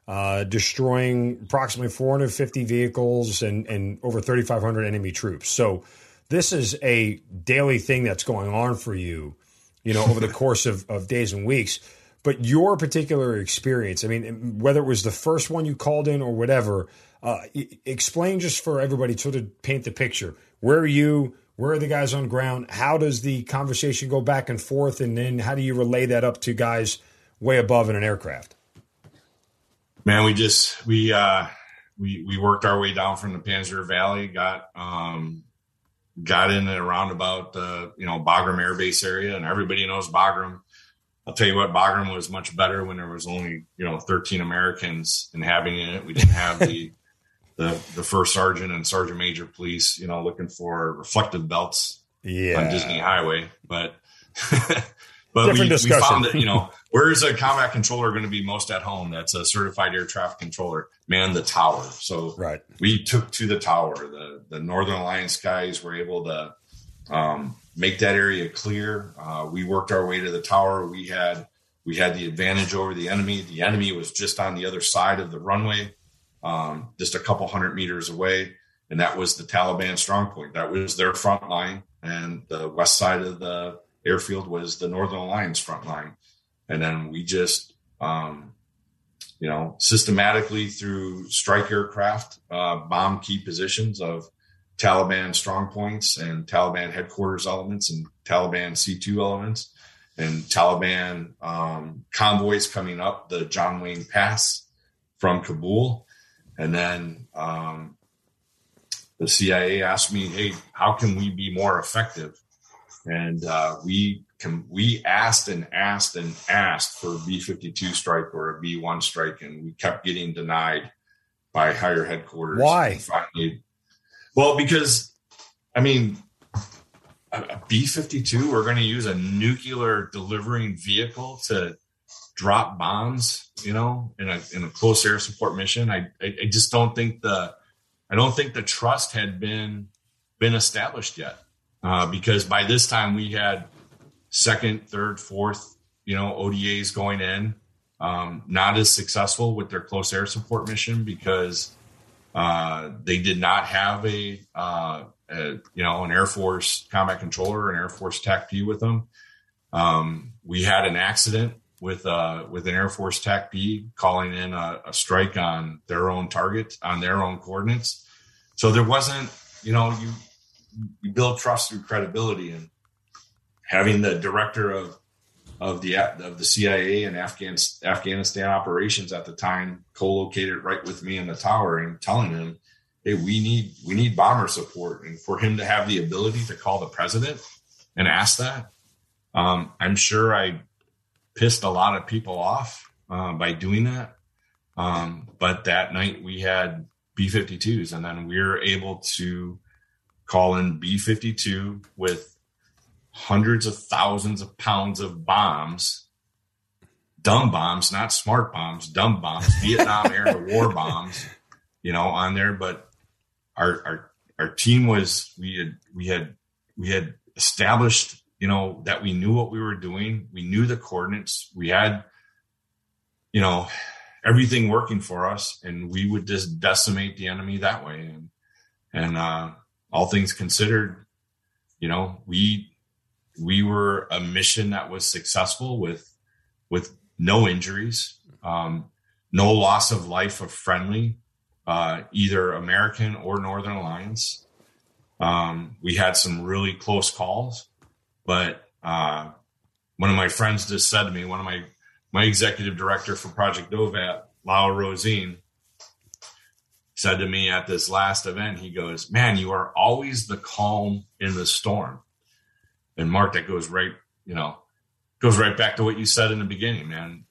uh, destroying approximately 450 vehicles and, and over 3,500 enemy troops. So this is a daily thing that's going on for you, you know, over the course of, of days and weeks. But your particular experience, I mean, whether it was the first one you called in or whatever, uh, explain just for everybody to sort of paint the picture. Where are you? Where are the guys on ground? How does the conversation go back and forth? And then how do you relay that up to guys way above in an aircraft? Man, we just we uh, we we worked our way down from the Panjshir Valley, got um, got in and around about the you know Bagram Air Base area, and everybody knows Bagram. I'll tell you what, Bagram was much better when there was only you know 13 Americans inhabiting it. We didn't have the the the first sergeant and sergeant major police, you know, looking for reflective belts yeah. on Disney Highway, but. but we, we, found that you know where is a combat controller going to be most at home? That's a certified air traffic controller. Man, the tower. So right. we took to the tower. The the Northern Alliance guys were able to um, make that area clear. Uh, we worked our way to the tower. We had we had the advantage over the enemy. The enemy was just on the other side of the runway, um, just a couple hundred meters away, and that was the Taliban strong point. That was their front line, and the west side of the airfield was the Northern Alliance front line. And then we just, um, you know, systematically through strike aircraft, uh, bomb key positions of Taliban strong points and Taliban headquarters elements and Taliban C2 elements and Taliban um, convoys coming up the John Wayne Pass from Kabul. And then um, the CIA asked me, hey, how can we be more effective? And uh, we we asked and asked and asked for a B 52 strike or a B 1 strike, and we kept getting denied by higher headquarters. Why? Finally, well, because, I mean, a B 52, we're going to use a nuclear delivering vehicle to drop bombs, you know, in a, in a close air support mission. I, I, I just don't think the, I don't think the trust had been, been established yet. Uh, because by this time we had second, third, fourth, you know, ODAs going in. Um, not as successful with their close air support mission because uh, they did not have a, uh, a, you know an Air Force combat controller, an Air Force TACP with them. Um, we had an accident with uh, with an Air Force TAC P calling in a, a, strike on their own target on their own coordinates. So there wasn't, you know, you you build trust through credibility and having the director of of the of the CIA and Afghan, Afghanistan operations at the time co-located right with me in the tower and telling him, "Hey, we need we need bomber support," and for him to have the ability to call the president and ask that, um, I'm sure I pissed a lot of people off uh, by doing that. Um, but that night we had B-52s, and then we were able to call in B-52 with hundreds of thousands of pounds of bombs, dumb bombs, not smart bombs, dumb bombs, Vietnam era war bombs, you know, on there. But our our our team was we had we had we had established, you know, that we knew what we were doing. We knew the coordinates. We had, you know, everything working for us, and we would just decimate the enemy that way. And and uh, all things considered, you know, we we were a mission that was successful with with no injuries, um, no loss of life of friendly, uh, either American or Northern Alliance. Um, we had some really close calls, but uh, one of my friends just said to me, one of my my executive director for Project Dovat, Lau Rosine, said to me at this last event, he goes, "Man, you are always the calm in the storm." And Mark, that goes right, you know, goes right back to what you said in the beginning, man.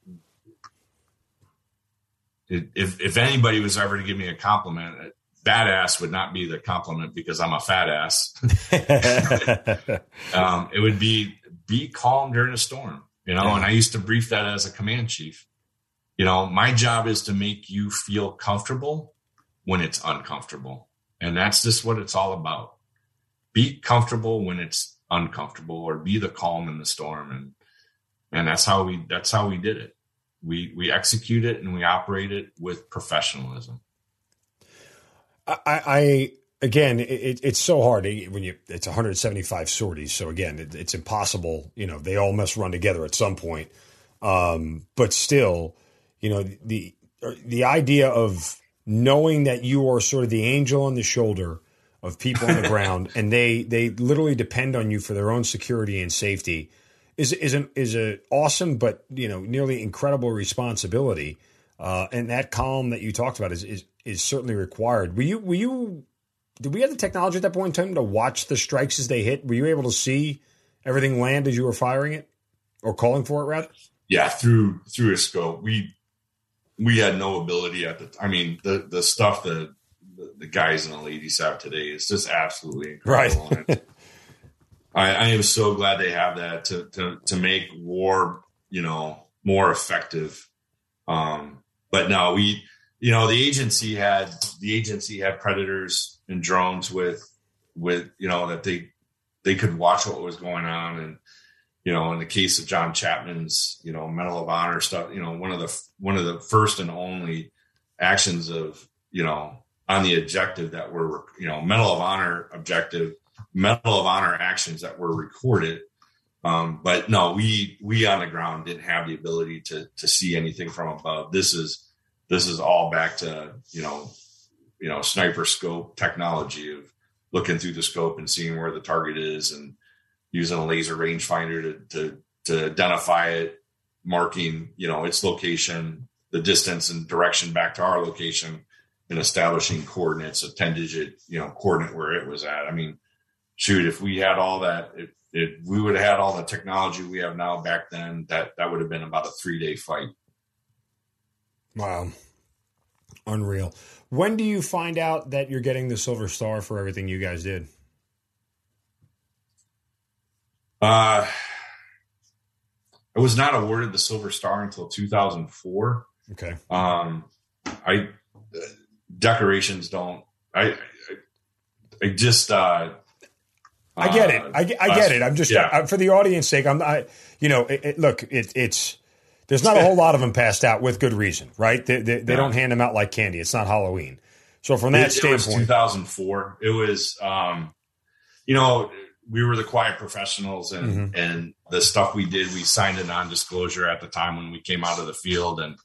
If if anybody was ever to give me a compliment, badass would not be the compliment because I'm a fat ass. um, it would be be calm during a storm, you know. Yeah. And I used to brief that as a command chief. You know, my job is to make you feel comfortable when it's uncomfortable, and that's just what it's all about. Be comfortable when it's uncomfortable or be the calm in the storm. And and that's how we that's how we did it. We we execute it and we operate it with professionalism. I i again it, it's so hard when you it's 175 sorties. So again it, it's impossible you know they all must run together at some point. Um, but still you know the the idea of knowing that you are sort of the angel on the shoulder of people on the ground, and they they literally depend on you for their own security and safety. Is is an is a awesome but you know nearly incredible responsibility, uh, and that calm that you talked about is, is is certainly required. Were you were you did we have the technology at that point in time to watch the strikes as they hit? Were you able to see everything land as you were firing it or calling for it rather? Yeah, through through a scope. We we had no ability at the. I mean, the the stuff that the, guys and the ladies have today is just absolutely incredible. Right. I, I, am so glad they have that to, to, to make war, you know, more effective. Um, but no, we, you know, the agency had, the agency had predators and drones with, with, you know, that they, they could watch what was going on. And, you know, in the case of John Chapman's, you know, Medal of Honor stuff, you know, one of the, one of the first and only actions of, you know, on the objective that were, you know, Medal of Honor objective, Medal of Honor actions that were recorded. Um, but no, we we on the ground didn't have the ability to to see anything from above. This is this is all back to you know you know sniper scope technology of looking through the scope and seeing where the target is and using a laser rangefinder to to to identify it, marking you know its location, the distance and direction back to our location and establishing coordinates, a 10 digit, you know, coordinate where it was at. I mean, shoot, if we had all that, if, if we would have had all the technology we have now back then, that, that would have been about a three day fight. Wow. Unreal. When do you find out that you're getting the Silver Star for everything you guys did? Uh, I was not awarded the Silver Star until 2004. Okay. Um, I decorations don't. I I, I just. uh I get it. I, I get it. I'm just yeah. I, for the audience sake. I'm. I you know. It, it, look, it, it's there's not a whole lot of them passed out with good reason, right? They, they, they yeah. don't hand them out like candy. It's not Halloween. So from that it, standpoint, 2004. It was, um, you know, we were the quiet professionals, and mm-hmm. and the stuff we did, we signed a non-disclosure at the time when we came out of the field and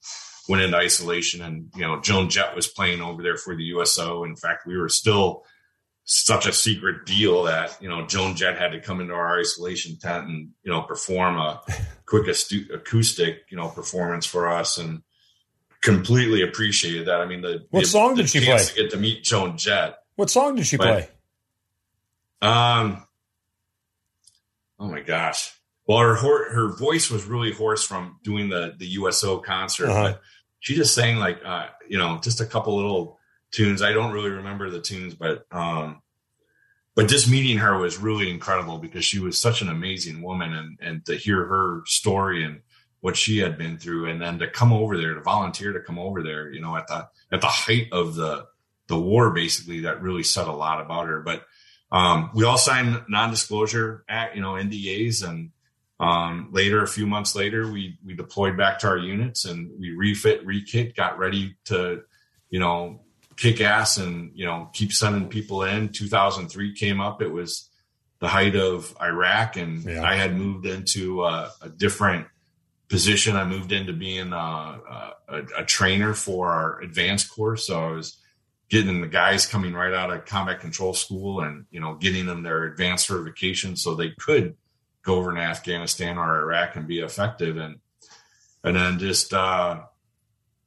went into isolation. And you know, Joan Jett was playing over there for the USO. In fact, we were still such a secret deal that you know Joan Jett had to come into our isolation tent and you know perform a quick astu- acoustic you know performance for us and completely appreciated that. I mean, the what the, song did she play? To get to meet Joan Jett. What song did she but, play? Um. Oh my gosh. Well, her her voice was really hoarse from doing the the USO concert, uh-huh. but she just sang like uh, you know just a couple little tunes. I don't really remember the tunes, but um, but just meeting her was really incredible because she was such an amazing woman, and and to hear her story and what she had been through, and then to come over there to volunteer to come over there, you know, at the at the height of the the war, basically, that really said a lot about her. But um, we all signed non-disclosure act, you know, NDAs, and um, later, a few months later, we we deployed back to our units and we refit, rekit, got ready to, you know, kick ass and you know keep sending people in. 2003 came up. It was the height of Iraq, and yeah. I had moved into a, a, different position. I moved into being a, a, a, trainer for our advanced course. So I was getting the guys coming right out of combat control school and you know getting them their advanced certification so they could go over in Afghanistan or Iraq and be effective and and then just uh,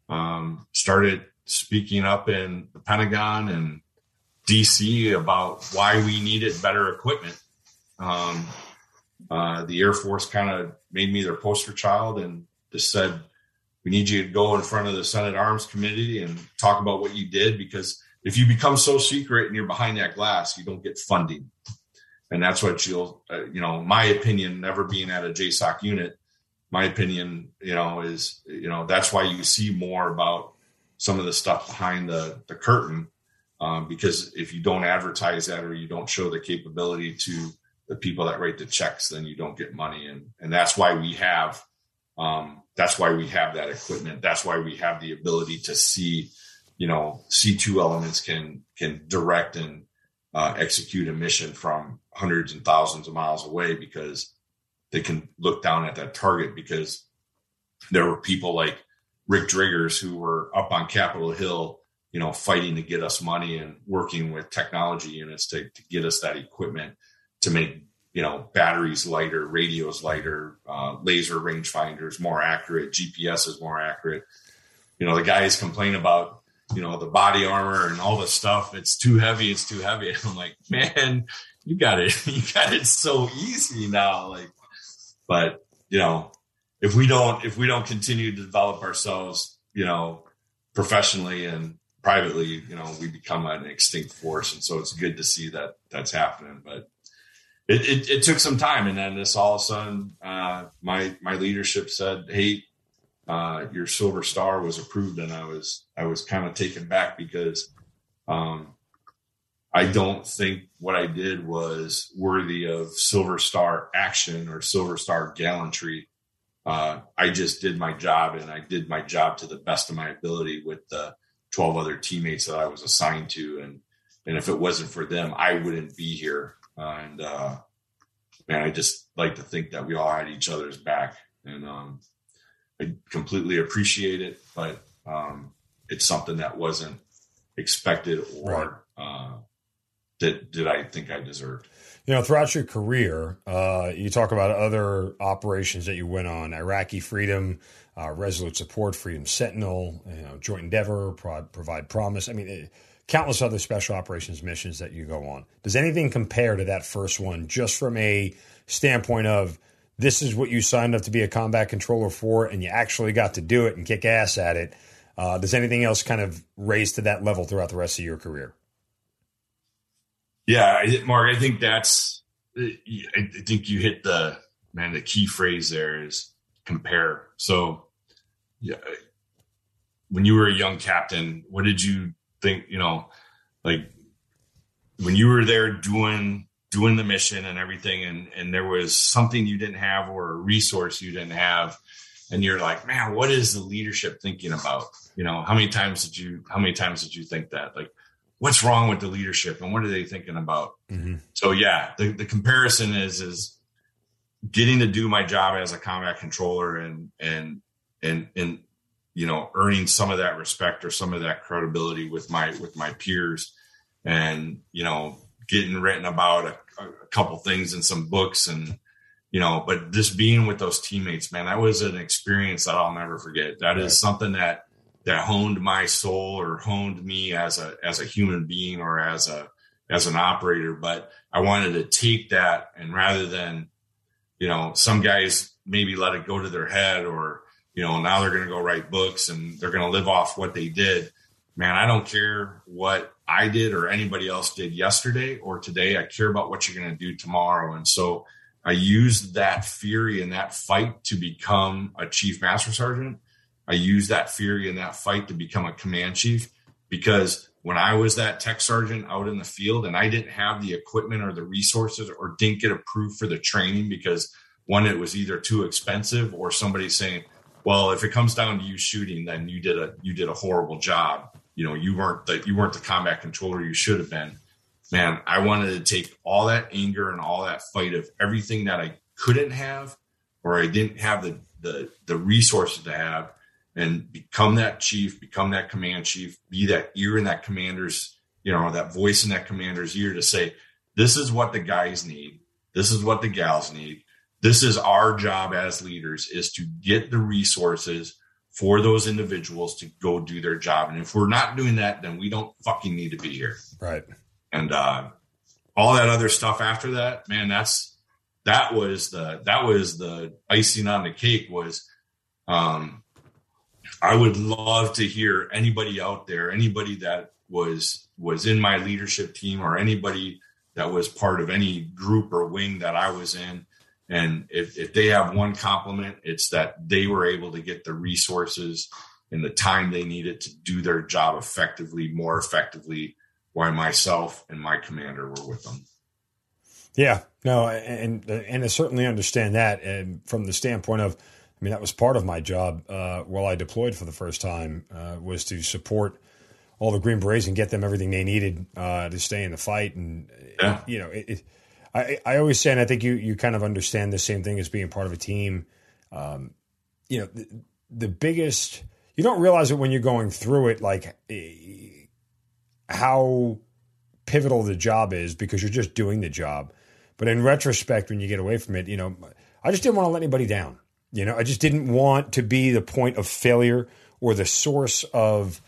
um, started speaking up in the Pentagon and DC about why we needed better equipment. Um, uh, the Air Force kind of made me their poster child and just said, we need you to go in front of the Senate Arms Committee and talk about what you did because if you become so secret and you're behind that glass, you don't get funding. And that's what you'll, uh, you know, my opinion, never being at a JSOC unit, my opinion, you know, is, you know, that's why you see more about some of the stuff behind the, the curtain. Um, because if you don't advertise that or you don't show the capability to the people that write the checks, then you don't get money. And, and that's why we have, um, that's why we have that equipment. That's why we have the ability to see, you know, C2 elements can, can direct and uh, execute a mission from hundreds and thousands of miles away because they can look down at that target because there were people like Rick Driggers who were up on Capitol Hill, you know, fighting to get us money and working with technology units to, to get us that equipment to make, you know, batteries lighter, radios lighter, uh, laser rangefinders more accurate, GPS is more accurate. You know, the guys complain about, you know, the body armor and all the stuff. It's too heavy. It's too heavy. I'm like, man, you got it. You got it so easy now. Like, but you know, if we don't if we don't continue to develop ourselves, you know, professionally and privately, you know, we become an extinct force. And so it's good to see that that's happening. But it, it, it took some time, and then this all of a sudden, uh, my my leadership said, "Hey, uh, your silver star was approved," and I was I was kind of taken back because um, I don't think what I did was worthy of silver star action or silver star gallantry uh, I just did my job and I did my job to the best of my ability with the 12 other teammates that I was assigned to. And, and if it wasn't for them, I wouldn't be here. Uh, and, uh, man, I just like to think that we all had each other's back and, um, I completely appreciate it, but, um, it's something that wasn't expected or, right. uh, that did I think I deserved you know, throughout your career, uh, you talk about other operations that you went on: Iraqi Freedom, uh, Resolute Support, Freedom Sentinel, you know, Joint Endeavor, Pro- Provide Promise. I mean, it, eh, countless other special operations missions that you go on. Does anything compare to that first one, just from a standpoint of this is what you signed up to be a combat controller for, and you actually got to do it and kick ass at it? Uh, does anything else kind of raise to that level throughout the rest of your career? Yeah, Mark, I think that's. I think you hit the man. The key phrase there is compare. So, yeah, when you were a young captain, what did you think? You know, like when you were there doing doing the mission and everything, and and there was something you didn't have or a resource you didn't have, and you're like, man, what is the leadership thinking about? You know, how many times did you how many times did you think that? Like, what's wrong with the leadership and what are they thinking about? Mm-hmm. So yeah, the, the comparison is is getting to do my job as a combat controller and and and and you know earning some of that respect or some of that credibility with my with my peers and you know getting written about a, a couple things in some books and you know but just being with those teammates man that was an experience that i'll never forget. That right. is something that that honed my soul or honed me as a as a human being or as a as an operator. But i wanted to take that and rather than you know some guys maybe let it go to their head or you know now they're going to go write books and they're going to live off what they did. Man i don't care what i did or anybody else did yesterday or today. I care about what you're going to do tomorrow. And so i used that fury and that fight to become a chief master sergeant. I used that fury and that fight to become a command chief because when i was that tech sergeant out in the field and i didn't have the equipment or the resources or didn't get approved for the training because one it was either too expensive or somebody saying well, if it comes down to you shooting, then you did a you did a horrible job. You know, you weren't the you weren't the combat controller you should have been. Man, I wanted to take all that anger and all that fight of everything that I couldn't have or I didn't have the the the resources to have and become that chief, become that command chief, be that ear in that commander's, you know, that voice in that commander's ear to say, this is what the guys need. This is what the gals need this is our job as leaders is to get the resources for those individuals to go do their job. And if we're not doing that, then we don't fucking need to be here. Right. And uh, all that other stuff after that, man, that's that was the that was the icing on the cake was um I would love to hear anybody out there, anybody that was was in my leadership team or anybody that was part of any group or wing that I was in and if, if they have one compliment, it's that they were able to get the resources and the time they needed to do their job effectively, more effectively, while myself and my commander were with them. Yeah, no, and and I certainly understand that, and from the standpoint of, I mean, that was part of my job uh, while I deployed for the first time uh, was to support all the Green Berets and get them everything they needed uh, to stay in the fight, and yeah. you know, it, it I, I always say, and I think you you kind of understand the same thing as being part of a team. Um, you know, the, the, biggest you don't realize it when you're going through it, like eh, how pivotal the job is because you're just doing the job. But in retrospect, when you get away from it, you know, I just didn't want to let anybody down. You know, I just didn't want to be the point of failure or the source of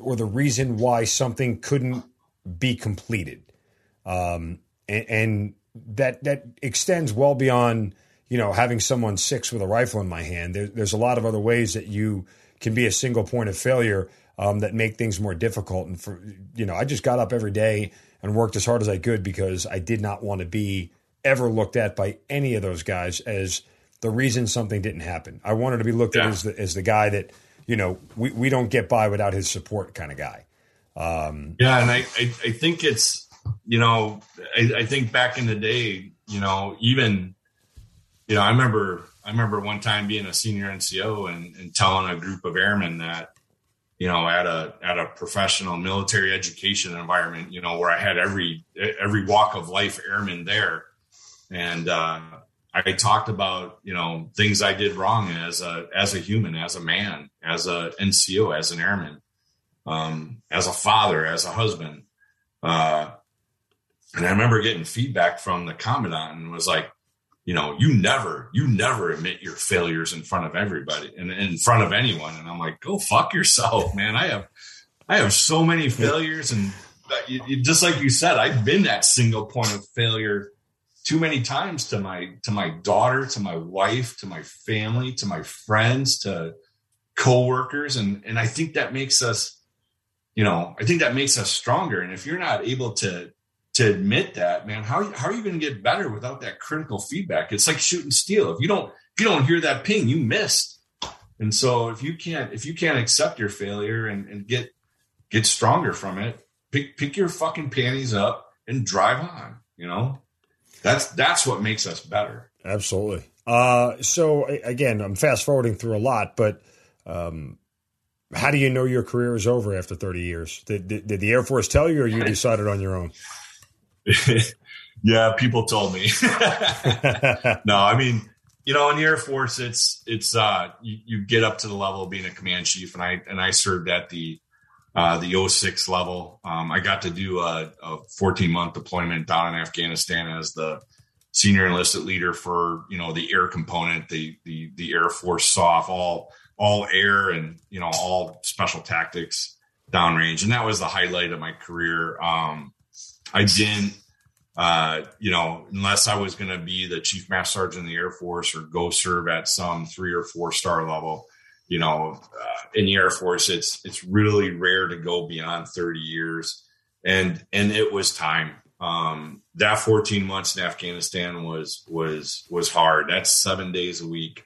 or the reason why something couldn't be completed. Um, and, and that that extends well beyond you know having someone six with a rifle in my hand. There, there's a lot of other ways that you can be a single point of failure um, that make things more difficult. And for you know, I just got up every day and worked as hard as I could because I did not want to be ever looked at by any of those guys as the reason something didn't happen. I wanted to be looked yeah. at as the, as the guy that you know we, we don't get by without his support kind of guy. Um, yeah, and I, I I think it's you know, I, I, think back in the day, you know, even, you know, I remember, I remember one time being a senior NCO and, and telling a group of airmen that, you know, at a at a professional military education environment, you know, where I had every every walk of life airman there, and uh, I talked about you know things I did wrong as a as a human, as a man, as a NCO, as an airman, um, as a father, as a husband. Uh, and I remember getting feedback from the commandant and was like, you know, you never, you never admit your failures in front of everybody and in front of anyone. And I'm like, go fuck yourself, man. I have, I have so many failures and just like you said, I've been that single point of failure too many times to my, to my daughter, to my wife, to my family, to my friends, to coworkers. And, and I think that makes us, you know, I think that makes us stronger. And if you're not able to, to admit that, man, how, how are you going to get better without that critical feedback? It's like shooting steel. If you don't, if you don't hear that ping, you missed. And so if you can't, if you can't accept your failure and, and get, get stronger from it, pick, pick your fucking panties up and drive on, you know, that's, that's what makes us better. Absolutely. Uh, so again, I'm fast forwarding through a lot, but, um, How do you know your career is over after 30 years? Did, did, did the Air Force tell you, or you decided on your own? yeah, people told me. no, I mean, you know, in the Air Force, it's it's uh, you, you, get up to the level of being a command chief, and I and I served at the uh, the 06 level. Um, I got to do a, a 14 month deployment down in Afghanistan as the senior enlisted leader for you know the air component, the the the Air Force soft all all air and you know all special tactics downrange, and that was the highlight of my career. Um, I didn't, uh, you know, unless I was going to be the chief master sergeant in the Air Force or go serve at some three or four star level. You know, uh, in the Air Force, it's it's really rare to go beyond thirty years, and and it was time. Um, that 14 months in Afghanistan was was was hard. That's seven days a week,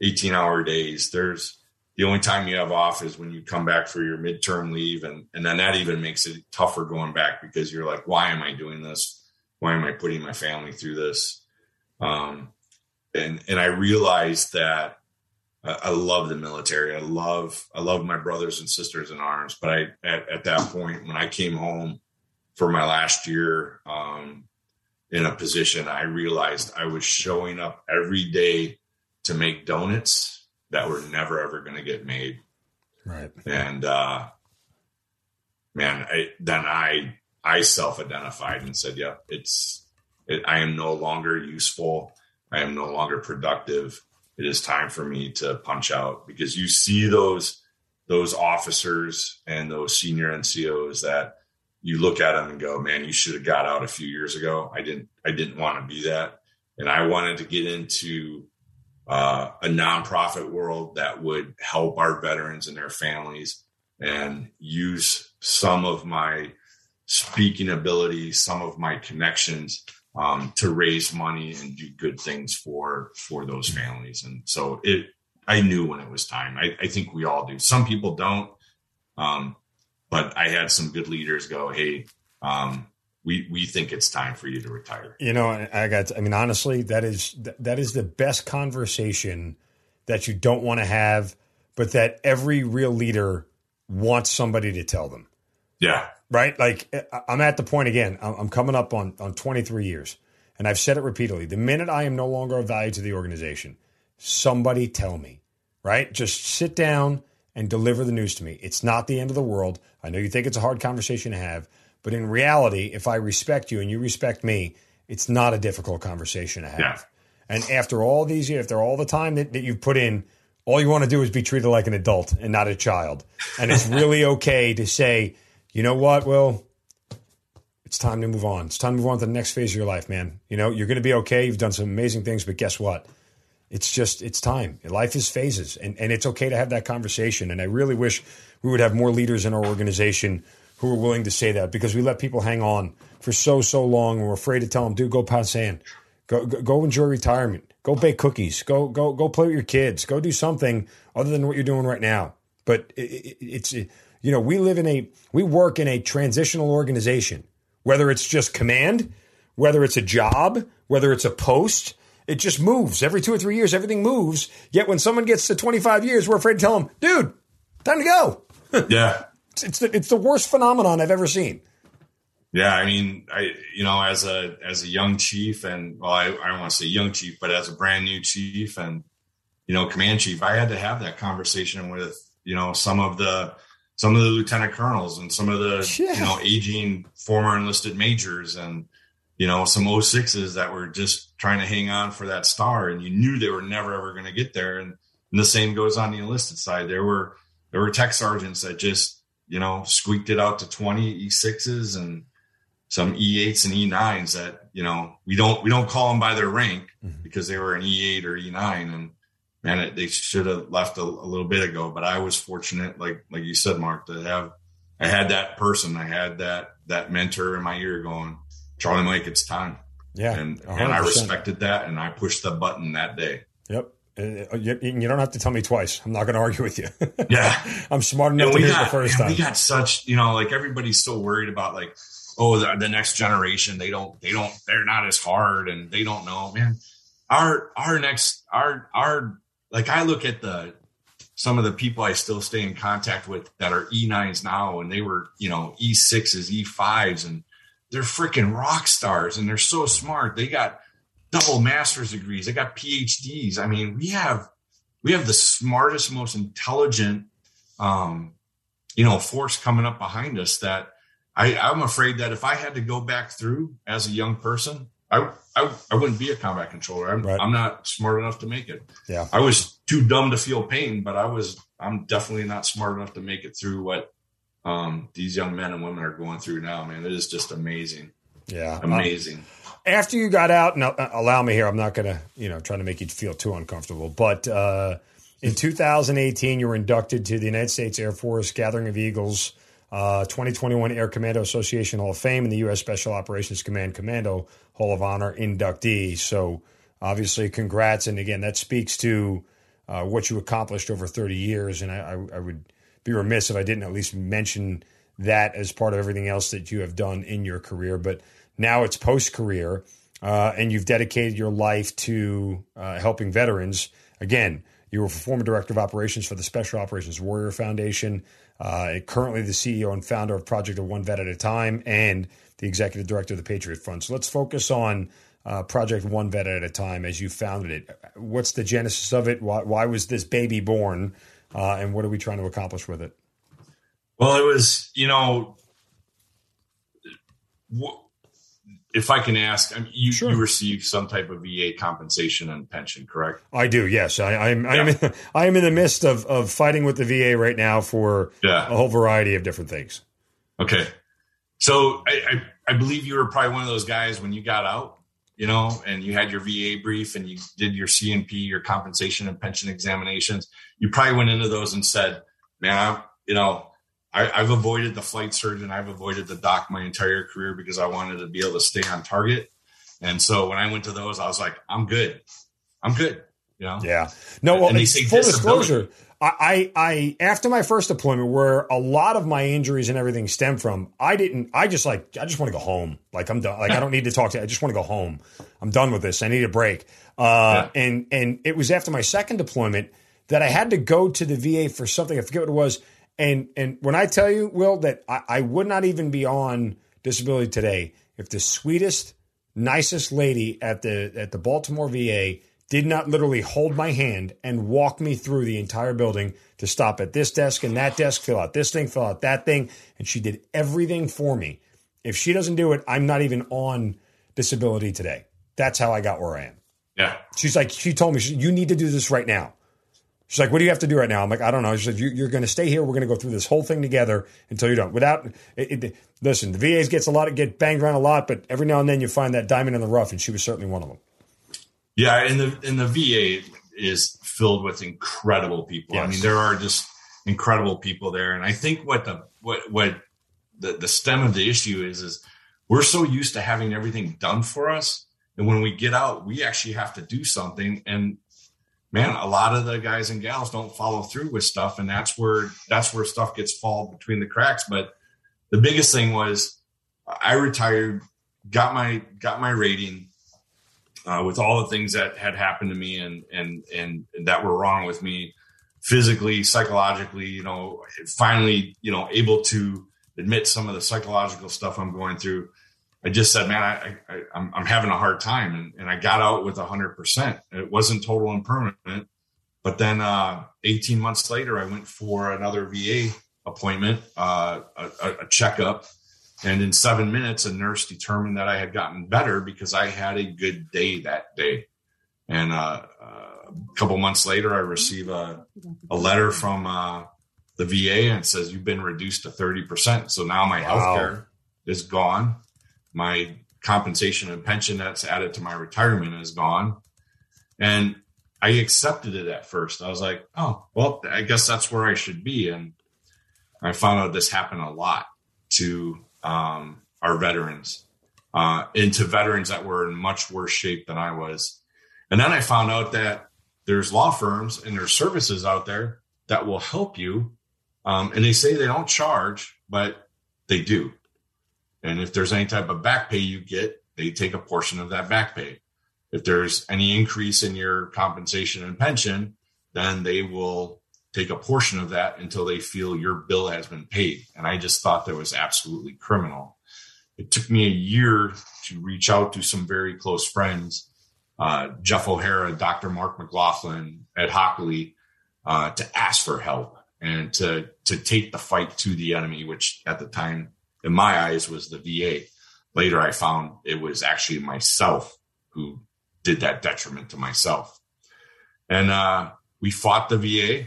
18 hour days. There's the only time you have off is when you come back for your midterm leave, and and then that even makes it tougher going back because you're like, why am I doing this? Why am I putting my family through this? Um, and and I realized that I, I love the military. I love I love my brothers and sisters in arms. But I at, at that point when I came home for my last year um, in a position, I realized I was showing up every day to make donuts that were never ever going to get made. Right. And uh, man, I, then I I self identified and said, "Yep, yeah, it's it, I am no longer useful. I am no longer productive. It is time for me to punch out." Because you see those those officers and those senior NCOs that you look at them and go, "Man, you should have got out a few years ago." I didn't. I didn't want to be that, and I wanted to get into uh, a nonprofit world that would help our veterans and their families and use some of my speaking ability, some of my connections um, to raise money and do good things for for those families. And so it, I knew when it was time. I, I think we all do. Some people don't, um, but I had some good leaders go, "Hey, um, we we think it's time for you to retire. You know, I got. I mean, honestly, that is that is the best conversation that you don't want to have, but that every real leader wants somebody to tell them. Yeah. Right. Like eh, I'm at the point again. I'm coming up on on 23 years, and I've said it repeatedly. The minute I am no longer of value to the organization, somebody tell me. Right. Just sit down and deliver the news to me. It's not the end of the world. I know you think it's a hard conversation to have but in reality, if I respect you and you respect me, it's not a difficult conversation to have. Yeah. And after all these years, after all the time that, that you've put in, all you want to do is be treated like an adult and not a child. And it's really okay to say, you know what, Will, it's time to move on. It's time to move on to the next phase of your life, man. You know, you're going to be okay. You've done some amazing things, but guess what? It's just, it's time. Life is phases, and, and it's okay to have that conversation. And I really wish we would have more leaders in our organization who are willing to say that because we let people hang on for so so long and we're afraid to tell them, dude, go pound sand, go, go go enjoy retirement, go bake cookies, go go go play with your kids, go do something other than what you're doing right now. But it, it, it's it, you know we live in a we work in a transitional organization, whether it's just command, whether it's a job, whether it's a post. It just moves every two or three years. Everything moves. Yet when someone gets to 25 years, we're afraid to tell them, dude, time to go. yeah. It's the, it's the worst phenomenon I've ever seen. Yeah, I mean, I you know, as a as a young chief, and well, I, I don't want to say young chief, but as a brand new chief, and you know, command chief, I had to have that conversation with you know some of the some of the lieutenant colonels and some of the yeah. you know aging former enlisted majors and you know some 06s that were just trying to hang on for that star, and you knew they were never ever going to get there. And, and the same goes on the enlisted side. There were there were tech sergeants that just you know, squeaked it out to 20 E6s and some E8s and E9s that, you know, we don't, we don't call them by their rank mm-hmm. because they were an E8 or E9 and man, it, they should have left a, a, little bit ago, but I was fortunate, like, like you said, Mark, to have, I had that person, I had that, that mentor in my ear going, Charlie Mike, it's time. Yeah. And, and I respected that and I pushed the button that day. Yep. Uh, you, you, don't have to tell me twice. I'm not going to argue with you. yeah, I'm smart enough to hear got, the first man, time. We got such, you know, like everybody's so worried about like, oh, the, the, next generation. They don't, they don't, they're not as hard, and they don't know, man. Our our next our our like I look at the some of the people I still stay in contact with that are E9s now, and they were, you know, E6s, E5s, and they're freaking rock stars and they're so smart. They got double master's degrees, they got PhDs. I mean, we have we have the smartest, most intelligent um, you know, force coming up behind us that I, I'm afraid that if I had to go back through as a young person, I, I, I wouldn't be a combat controller. I'm, right. I'm not smart enough to make it. Yeah. I was too dumb to feel pain, but I was, I'm definitely not smart enough to make it through what um, these young men and women are going through now, man. It is just amazing. Yeah. Amazing. After you got out, now uh, allow me here, I'm not going to, you know, trying to make you feel too uncomfortable, but, uh, in 2018, you were inducted to the United States Air Force Gathering of Eagles uh, 2021 Air Commando Association Hall of Fame and the U.S. Special Operations Command Commando Hall of Honor inductee. So, obviously, congrats. And again, that speaks to uh, what you accomplished over 30 years. And I, I, I, would be remiss if I didn't at least mention that as part of everything else that you have done in your career. But now it's post career, uh, and you've dedicated your life to uh, helping veterans. Again, you were former director of operations for the Special Operations Warrior Foundation. Uh, currently, the CEO and founder of Project of One Vet at a Time, and the executive director of the Patriot Fund. So let's focus on uh, Project One Vet at a Time as you founded it. What's the genesis of it? Why, why was this baby born? Uh, and what are we trying to accomplish with it? Well, it was, you know, if I can ask, I mean, you, sure. you receive some type of VA compensation and pension, correct? I do. Yes, I, am I'm, yeah. I'm in, I am in the midst of of fighting with the VA right now for yeah. a whole variety of different things. Okay, so I, I I believe you were probably one of those guys when you got out, you know, and you had your VA brief and you did your C&P, your compensation and pension examinations. You probably went into those and said, "Man, I'm, you know." I, have avoided the flight surgeon. I've avoided the doc my entire career because I wanted to be able to stay on target. And so when I went to those, I was like, I'm good. I'm good. You know? Yeah. No, well, full disability. disclosure, I, I, after my first deployment, where a lot of my injuries and everything stem from, I didn't, I just like, I just want to go home. Like I'm done. Like I don't need to talk to, I just want to go home. I'm done with this. I need a break. Uh, yeah. and, and it was after my second deployment that I had to go to the VA for something. I forget what it was and and when I tell you, Will, that I, I would not even be on disability today if the sweetest, nicest lady at the at the Baltimore VA did not literally hold my hand and walk me through the entire building to stop at this desk and that desk, fill out this thing, fill out that thing, and she did everything for me. If she doesn't do it, I'm not even on disability today. That's how I got where I am. Yeah. She's like, she told me, you need to do this right now. She's like, "What do you have to do right now?" I'm like, "I don't know." She said, "You're going to stay here. We're going to go through this whole thing together until you're done." Without, it, it, listen, the VAs gets a lot, get banged around a lot, but every now and then you find that diamond in the rough, and she was certainly one of them. Yeah, and the and the VA is filled with incredible people. Yes. I mean, there are just incredible people there, and I think what the what what the the stem of the issue is is we're so used to having everything done for us, and when we get out, we actually have to do something, and man, a lot of the guys and gals don't follow through with stuff, and that's where that's where stuff gets fall between the cracks. But the biggest thing was I retired, got my got my rating uh, with all the things that had happened to me and and and that were wrong with me physically, psychologically. You know, finally, you know, able to admit some of the psychological stuff I'm going through I just said, man, I, I, I'm, I'm having a hard time. And, and I got out with 100%. It wasn't total and permanent. But then uh, 18 months later, I went for another VA appointment, uh, a, a checkup. And in seven minutes, a nurse determined that I had gotten better because I had a good day that day. And uh, uh a couple months later, I receive a, a letter from uh, the VA and says, You've been reduced to 30%. So now my wow. health care is gone my compensation and pension that's added to my retirement is gone. And I accepted it at first. I was like, oh, well, I guess that's where I should be. And I found out this happened a lot to um, our veterans, uh, into veterans that were in much worse shape than I was. And then I found out that there's law firms and there's services out there that will help you. Um, and they say they don't charge, but they do. And if there's any type of back pay you get, they take a portion of that back pay. If there's any increase in your compensation and pension, then they will take a portion of that until they feel your bill has been paid. And I just thought that was absolutely criminal. It took me a year to reach out to some very close friends, uh, Jeff O'Hara, Dr. Mark McLaughlin, Ed Hockley, uh, to ask for help and to to take the fight to the enemy, which at the time, in my eyes, was the VA. Later, I found it was actually myself who did that detriment to myself. And uh, we fought the VA.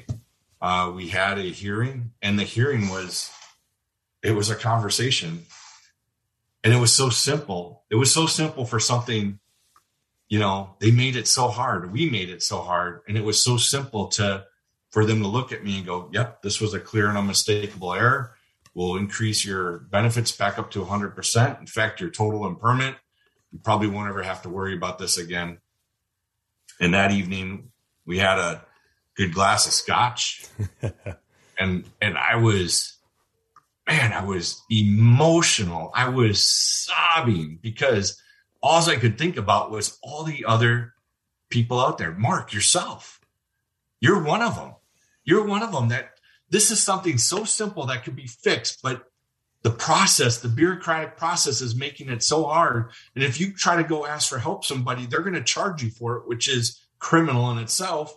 Uh, we had a hearing, and the hearing was it was a conversation, and it was so simple. It was so simple for something. You know, they made it so hard. We made it so hard, and it was so simple to for them to look at me and go, "Yep, this was a clear and unmistakable error." We'll increase your benefits back up to 100%. In fact, your total and permanent, you probably won't ever have to worry about this again. And that evening, we had a good glass of scotch, and and I was, man, I was emotional. I was sobbing because all I could think about was all the other people out there. Mark, yourself, you're one of them. You're one of them that this is something so simple that could be fixed, but the process, the bureaucratic process is making it so hard. And if you try to go ask for help somebody, they're going to charge you for it, which is criminal in itself.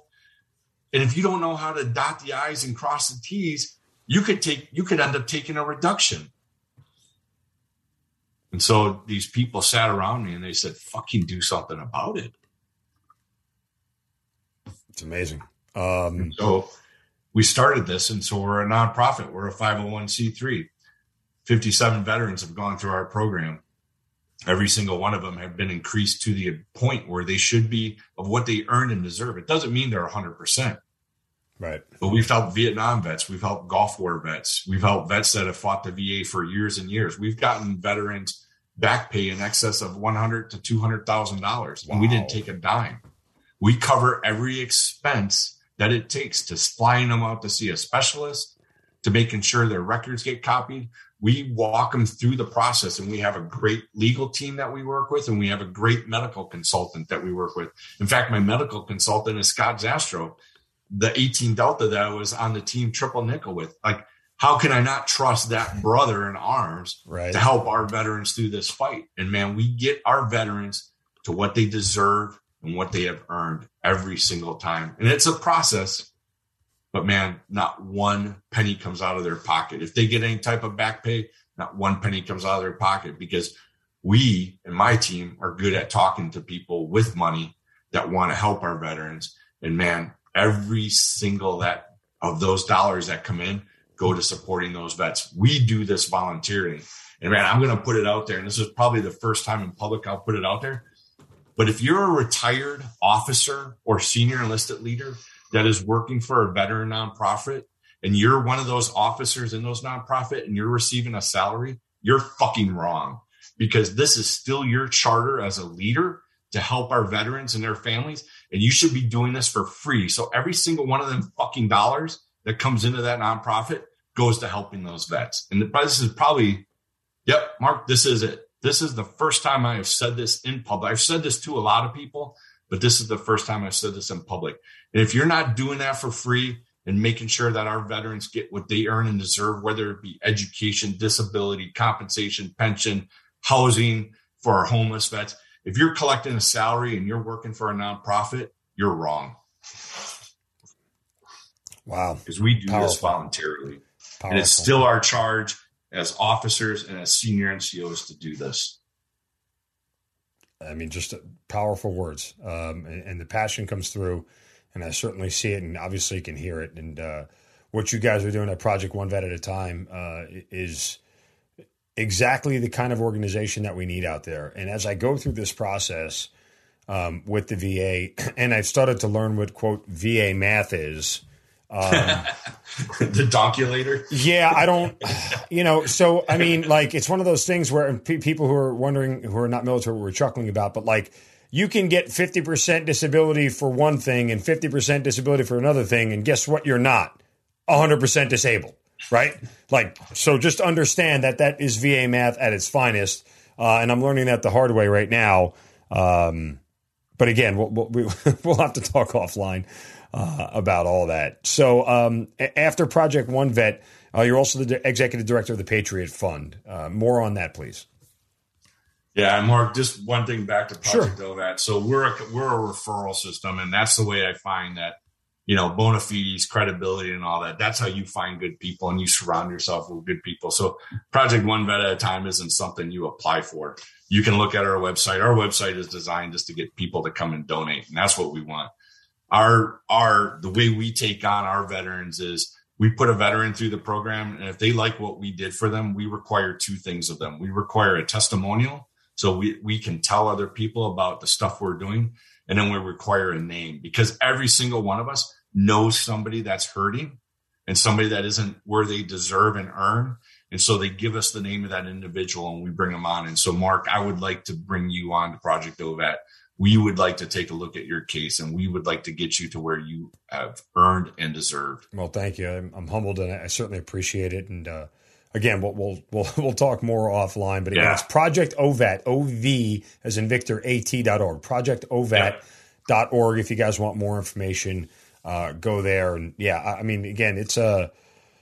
And if you don't know how to dot the I's and cross the T's, you could take you could end up taking a reduction. And so these people sat around me and they said, fucking do something about it. It's amazing. Um, so we started this, and so we're a nonprofit. We're a 501c3. 57 veterans have gone through our program. Every single one of them have been increased to the point where they should be of what they earn and deserve. It doesn't mean they're 100%. Right. But we've helped Vietnam vets. We've helped Gulf War vets. We've helped vets that have fought the VA for years and years. We've gotten veterans back pay in excess of one hundred to two hundred thousand dollars, and we didn't take a dime. We cover every expense that it takes to flying them out to see a specialist, to making sure their records get copied. We walk them through the process, and we have a great legal team that we work with, and we have a great medical consultant that we work with. In fact, my medical consultant is Scott Zastro, the 18 Delta that I was on the team triple nickel with. Like, how can I not trust that brother in arms right. to help our veterans through this fight? And man, we get our veterans to what they deserve and what they have earned every single time. And it's a process, but man, not one penny comes out of their pocket. If they get any type of back pay, not one penny comes out of their pocket because we and my team are good at talking to people with money that want to help our veterans. And man, every single that of those dollars that come in go to supporting those vets. We do this volunteering. And man, I'm going to put it out there. And this is probably the first time in public I'll put it out there. But if you're a retired officer or senior enlisted leader that is working for a veteran nonprofit and you're one of those officers in those nonprofit and you're receiving a salary, you're fucking wrong because this is still your charter as a leader to help our veterans and their families. And you should be doing this for free. So every single one of them fucking dollars that comes into that nonprofit goes to helping those vets. And this is probably, yep, Mark, this is it. This is the first time I have said this in public. I've said this to a lot of people, but this is the first time I've said this in public. And if you're not doing that for free and making sure that our veterans get what they earn and deserve, whether it be education, disability, compensation, pension, housing for our homeless vets, if you're collecting a salary and you're working for a nonprofit, you're wrong. Wow. Because we do Powerful. this voluntarily. Powerful. And it's still our charge as officers and as senior NCOs to do this. I mean, just powerful words, um, and, and, the passion comes through, and I certainly see it, and obviously can hear it. And uh, what you guys are doing at Project One Vet at a Time uh, is exactly the kind of organization that we need out there. And as I go through this process um, with the VA, and I've started to learn what quote VA math is. Um, the donkulator. Yeah, I don't, you know, so I mean, like, it's one of those things where pe- people who are wondering, who are not military, we're chuckling about, but like, you can get 50% disability for one thing and 50% disability for another thing. And guess what? You're not 100% disabled, right? Like, so just understand that that is VA math at its finest. Uh, and I'm learning that the hard way right now. Um, but again, we'll, we'll, we'll have to talk offline uh, about all that. So um, after Project One Vet, uh, you're also the executive director of the Patriot Fund. Uh, more on that, please. Yeah, Mark. Just one thing back to Project sure. OVAT. So we're a, we're a referral system, and that's the way I find that you know bona fides, credibility, and all that. That's how you find good people, and you surround yourself with good people. So Project One Vet at a time isn't something you apply for. You can look at our website. Our website is designed just to get people to come and donate, and that's what we want. Our our the way we take on our veterans is we put a veteran through the program, and if they like what we did for them, we require two things of them. We require a testimonial so we, we can tell other people about the stuff we're doing. And then we require a name because every single one of us knows somebody that's hurting and somebody that isn't where they deserve and earn. And so they give us the name of that individual and we bring them on. And so, Mark, I would like to bring you on to Project OVAT. We would like to take a look at your case and we would like to get you to where you have earned and deserved. Well, thank you. I'm, I'm humbled and I certainly appreciate it. And, uh, again, we'll, we'll we'll we'll talk more offline. But again, yeah. it's Project OVAT, O V as in Victor, AT.org. Project OVAT.org. Yeah. If you guys want more information, uh, go there. And yeah, I mean, again, it's a uh,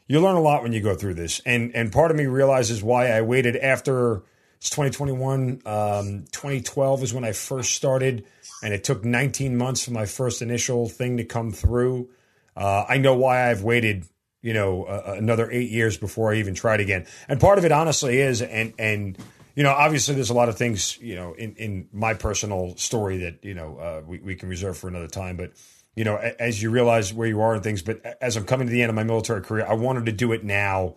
you learn a lot when you go through this. And and part of me realizes why I waited after it's 2021. Um, 2012 is when I first started, and it took 19 months for my first initial thing to come through. Uh, I know why I've waited you know, uh, another eight years before I even tried again. And part of it, honestly, is and and you know, obviously, there's a lot of things you know in in my personal story that you know uh, we we can reserve for another time, but. You know, as you realize where you are and things, but as I'm coming to the end of my military career, I wanted to do it now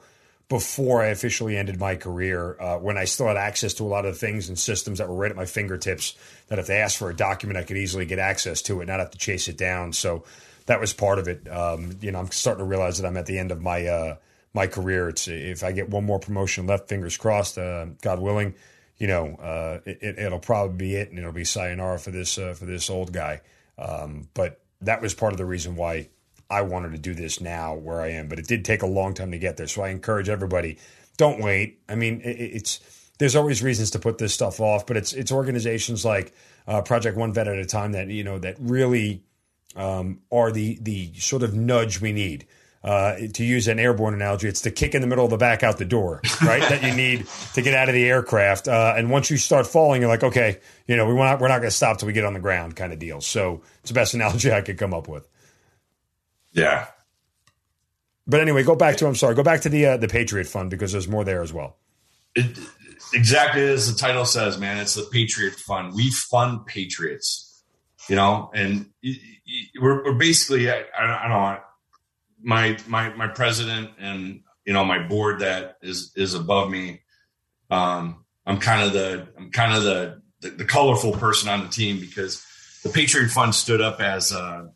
before I officially ended my career, uh, when I still had access to a lot of things and systems that were right at my fingertips, that if they asked for a document, I could easily get access to it, not have to chase it down. So that was part of it. Um, you know, I'm starting to realize that I'm at the end of my uh, my career. It's if I get one more promotion left, fingers crossed, uh, God willing, you know, uh, it, will probably be it, and it'll be sayonara for this uh, for this old guy. Um, but that was part of the reason why I wanted to do this now, where I am. But it did take a long time to get there. So I encourage everybody: don't wait. I mean, it, it's there's always reasons to put this stuff off, but it's it's organizations like uh, Project One Vet at a time that you know that really um, are the the sort of nudge we need. Uh, to use an airborne analogy, it's the kick in the middle of the back out the door, right? that you need to get out of the aircraft. Uh, and once you start falling, you're like, okay, you know, we we're we're not going to stop till we get on the ground, kind of deal. So it's the best analogy I could come up with. Yeah. But anyway, go back to I'm sorry, go back to the uh, the Patriot Fund because there's more there as well. It, exactly as the title says, man. It's the Patriot Fund. We fund patriots you know, and we're, we're basically, I, I don't know, my, my, my president and, you know, my board that is, is above me. Um, I'm kind of the, I'm kind of the, the, the colorful person on the team because the Patriot Fund stood up as, uh,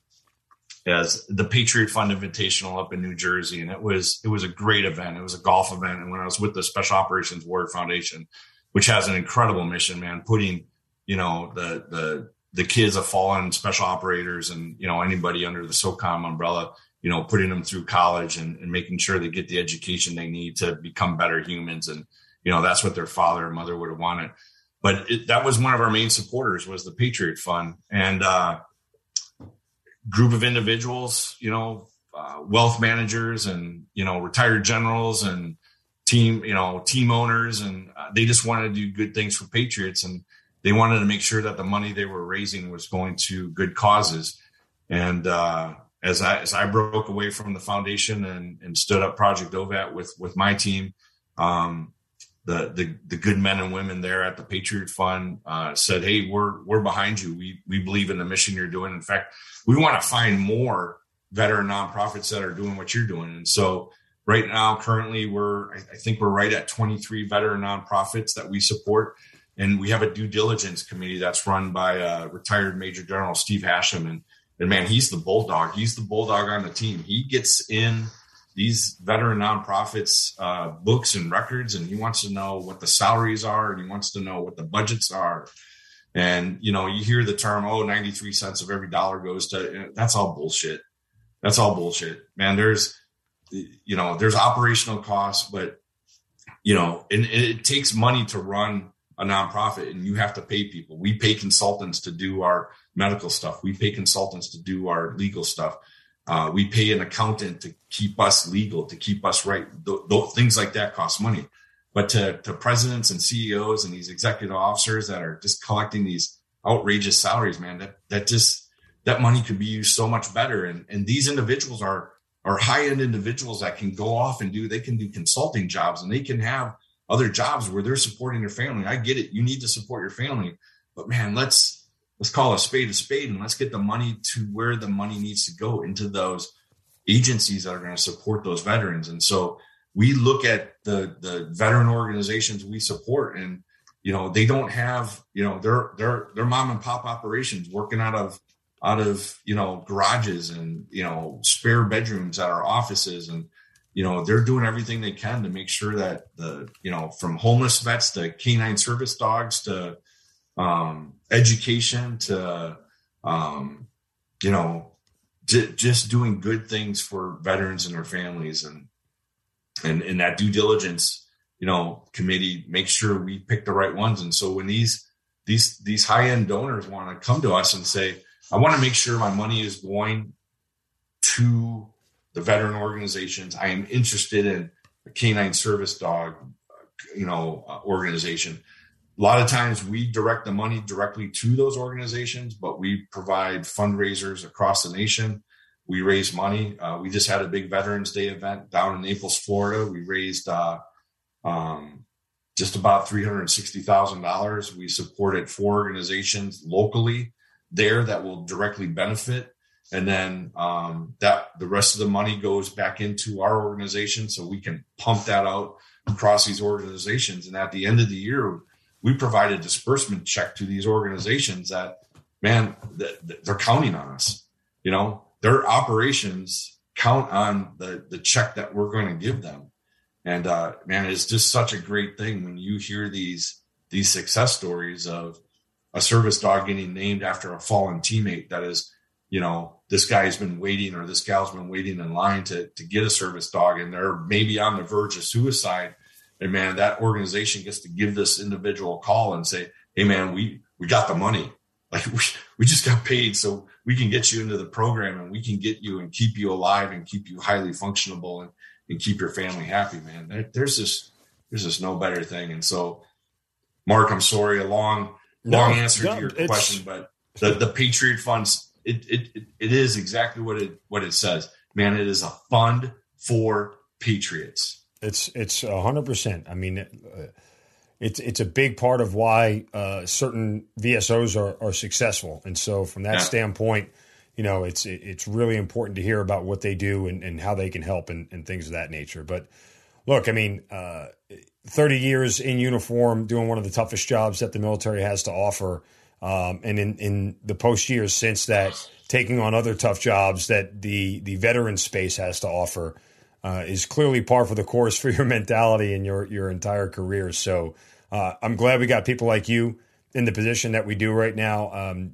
as the Patriot Fund Invitational up in New Jersey, and it was it was a great event. It was a golf event, and when I was with the Special Operations Warrior Foundation, which has an incredible mission, man, putting you know the the the kids of fallen special operators and you know anybody under the SOCOM umbrella, you know, putting them through college and, and making sure they get the education they need to become better humans. And you know that's what their father and mother would have wanted. But it, that was one of our main supporters was the Patriot Fund and uh, group of individuals, you know, uh, wealth managers and you know retired generals and team, you know, team owners, and uh, they just wanted to do good things for Patriots and they wanted to make sure that the money they were raising was going to good causes. And uh, as I as I broke away from the foundation and, and stood up Project OVAT with with my team, um, the, the the good men and women there at the Patriot Fund uh, said, "Hey, we're we're behind you. We we believe in the mission you're doing. In fact, we want to find more veteran nonprofits that are doing what you're doing." And so, right now, currently, we're I, think we're right at 23 veteran nonprofits that we support and we have a due diligence committee that's run by uh, retired Major General Steve Hasham, and and man, he's the bulldog. He's the bulldog on the team. He gets in these veteran nonprofits uh, books and records, and he wants to know what the salaries are, and he wants to know what the budgets are. And you know, you hear the term, "Oh, 93 cents of every dollar goes to." That's all bullshit. That's all bullshit, man. There's, you know, there's operational costs, but you know, and it takes money to run a nonprofit and you have to pay people. We pay consultants to do our medical stuff. We pay consultants to do our legal stuff. Uh, we pay an accountant to keep us legal, to keep us right. Th- th- things like that cost money. But to, to presidents and CEOs and these executive officers that are just collecting these outrageous salaries, man, that, that just, that money could be used so much better. And, and these individuals are, are high end individuals that can go off and do, they can do consulting jobs and they can have other jobs where they're supporting their family. I get it. You need to support your family, but man, let's, let's call a spade a spade and let's get the money to where the money needs to go into those agencies that are going to support those veterans. And so we look at the, the veteran organizations we support and, you know, they don't have, you know, they're, they're, they're mom and pop operations working out of, out of, you know, garages and, you know, spare bedrooms at our offices. And, you know, they're doing everything they can to make sure that the, you know, from homeless vets to canine service dogs to, um, education to, um, you know, just doing good things for veterans and their families and, and, in that due diligence, you know, committee make sure we pick the right ones. And so when these, these, these high end donors want to come to us and say, I want to make sure my money is going to the veteran organizations. I am interested in a canine service dog, you know, uh, organization. A lot of times we direct the money directly to those organizations, but we provide fundraisers across the nation. We raise money. Uh, we just had a big Veterans Day event down in Naples, Florida. We raised uh, um, just about three hundred sixty thousand dollars. We supported four organizations locally there that will directly benefit and then um, that the rest of the money goes back into our organization so we can pump that out across these organizations and at the end of the year we provide a disbursement check to these organizations that man they're counting on us you know their operations count on the the check that we're going to give them and uh, man it's just such a great thing when you hear these these success stories of a service dog getting named after a fallen teammate that is you know, this guy's been waiting or this gal's been waiting in line to, to get a service dog and they're maybe on the verge of suicide. And man, that organization gets to give this individual a call and say, Hey man, we, we got the money. Like we, we just got paid so we can get you into the program and we can get you and keep you alive and keep you highly functionable and, and keep your family happy, man. There, there's just, there's just no better thing. And so Mark, I'm sorry, a long, long answer no, to your question, but the, the Patriot funds it, it, it is exactly what it what it says. Man, it is a fund for patriots. It's it's hundred percent. I mean, uh, it's it's a big part of why uh, certain VSOs are, are successful, and so from that yeah. standpoint, you know, it's it's really important to hear about what they do and, and how they can help and, and things of that nature. But look, I mean, uh, thirty years in uniform, doing one of the toughest jobs that the military has to offer um, and in, in the post years since that, taking on other tough jobs that the the veteran space has to offer uh, is clearly par for the course for your mentality and your your entire career. So uh, I'm glad we got people like you in the position that we do right now, um,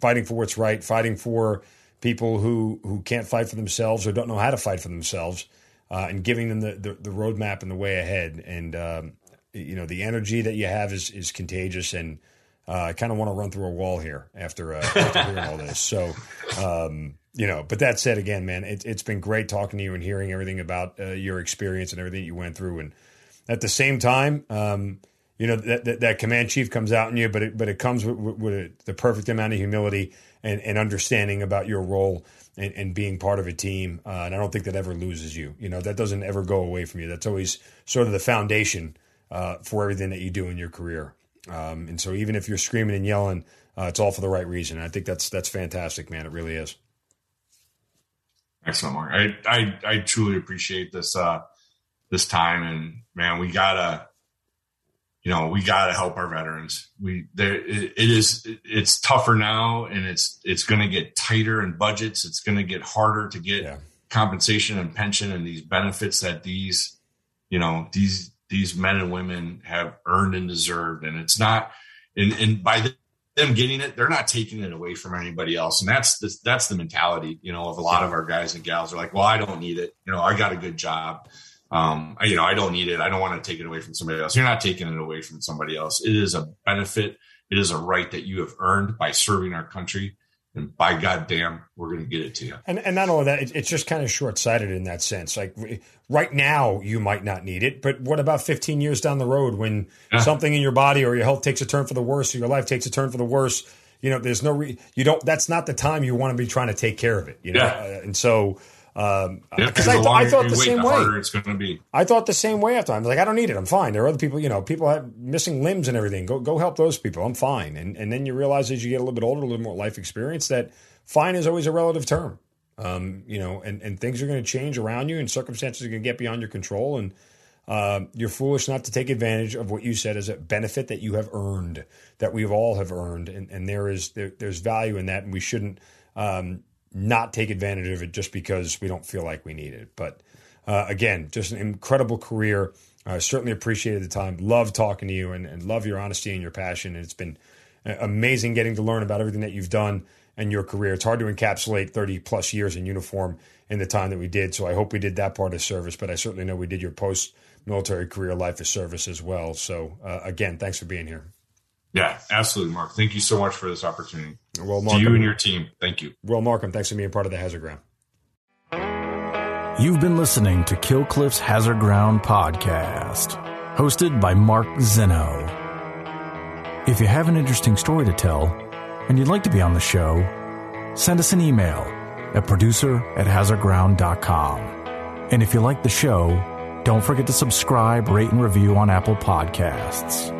fighting for what's right, fighting for people who who can't fight for themselves or don't know how to fight for themselves, uh, and giving them the, the, the roadmap and the way ahead. And um, you know the energy that you have is is contagious and uh, I kind of want to run through a wall here after, uh, after hearing all this. So, um, you know, but that said, again, man, it, has been great talking to you and hearing everything about uh, your experience and everything you went through. And at the same time, um, you know that, that, that command chief comes out in you, but it, but it comes with, with, the perfect amount of humility and, and understanding about your role and, and being part of a team. Uh, and I don't think that ever loses you. You know that doesn't ever go away from you. That's always sort of the foundation uh, for everything that you do in your career. Um, and so even if you're screaming and yelling, uh, it's all for the right reason. And I think that's that's fantastic, man. It really is. Excellent, Mark. I I, I truly appreciate this uh, this time, and man, we gotta, you know, we gotta help our veterans. We there it, it is it's tougher now, and it's it's going to get tighter in budgets. It's going to get harder to get yeah. compensation and pension and these benefits that these, you know, these these men and women have earned and deserved. And it's not, and, and by them getting it, they're not taking it away from anybody else. And that's the, that's the mentality, you know, of a lot of our guys and gals are like, well, I don't need it. You know, I got a good job. um, you know, I don't need it. I don't want to take it away from somebody else. You're not taking it away from somebody else. It is a benefit. It is a right that you have earned by serving our country. And by goddamn, we're going to get it to you. And, and not only that, it, it's just kind of short sighted in that sense. Like right now, you might not need it, but what about 15 years down the road when yeah. something in your body or your health takes a turn for the worse or your life takes a turn for the worse? You know, there's no, re- you don't, that's not the time you want to be trying to take care of it, you know? Yeah. Uh, and so, um, because yeah, I, I, thought the wait, same the way. It's going to be. I thought the same way after. I'm like, I don't need it. I'm fine. There are other people, you know, people have missing limbs and everything. Go, go help those people. I'm fine. And and then you realize as you get a little bit older, a little more life experience, that fine is always a relative term. Um, you know, and and things are going to change around you, and circumstances are going to get beyond your control, and uh, you're foolish not to take advantage of what you said as a benefit that you have earned, that we all have earned, and and there is there, there's value in that, and we shouldn't. Um, not take advantage of it just because we don't feel like we need it. But uh, again, just an incredible career. I certainly appreciated the time. Love talking to you and, and love your honesty and your passion. And it's been uh, amazing getting to learn about everything that you've done and your career. It's hard to encapsulate 30 plus years in uniform in the time that we did. So I hope we did that part of service, but I certainly know we did your post military career life of service as well. So uh, again, thanks for being here. Yeah, absolutely, Mark. Thank you so much for this opportunity. Well, Mark, to you and your team, thank you. Well, Markham, thanks for being part of the Hazard Ground. You've been listening to Kill Cliff's Hazard Ground podcast, hosted by Mark Zinno. If you have an interesting story to tell and you'd like to be on the show, send us an email at producer at hazardground.com. And if you like the show, don't forget to subscribe, rate, and review on Apple Podcasts.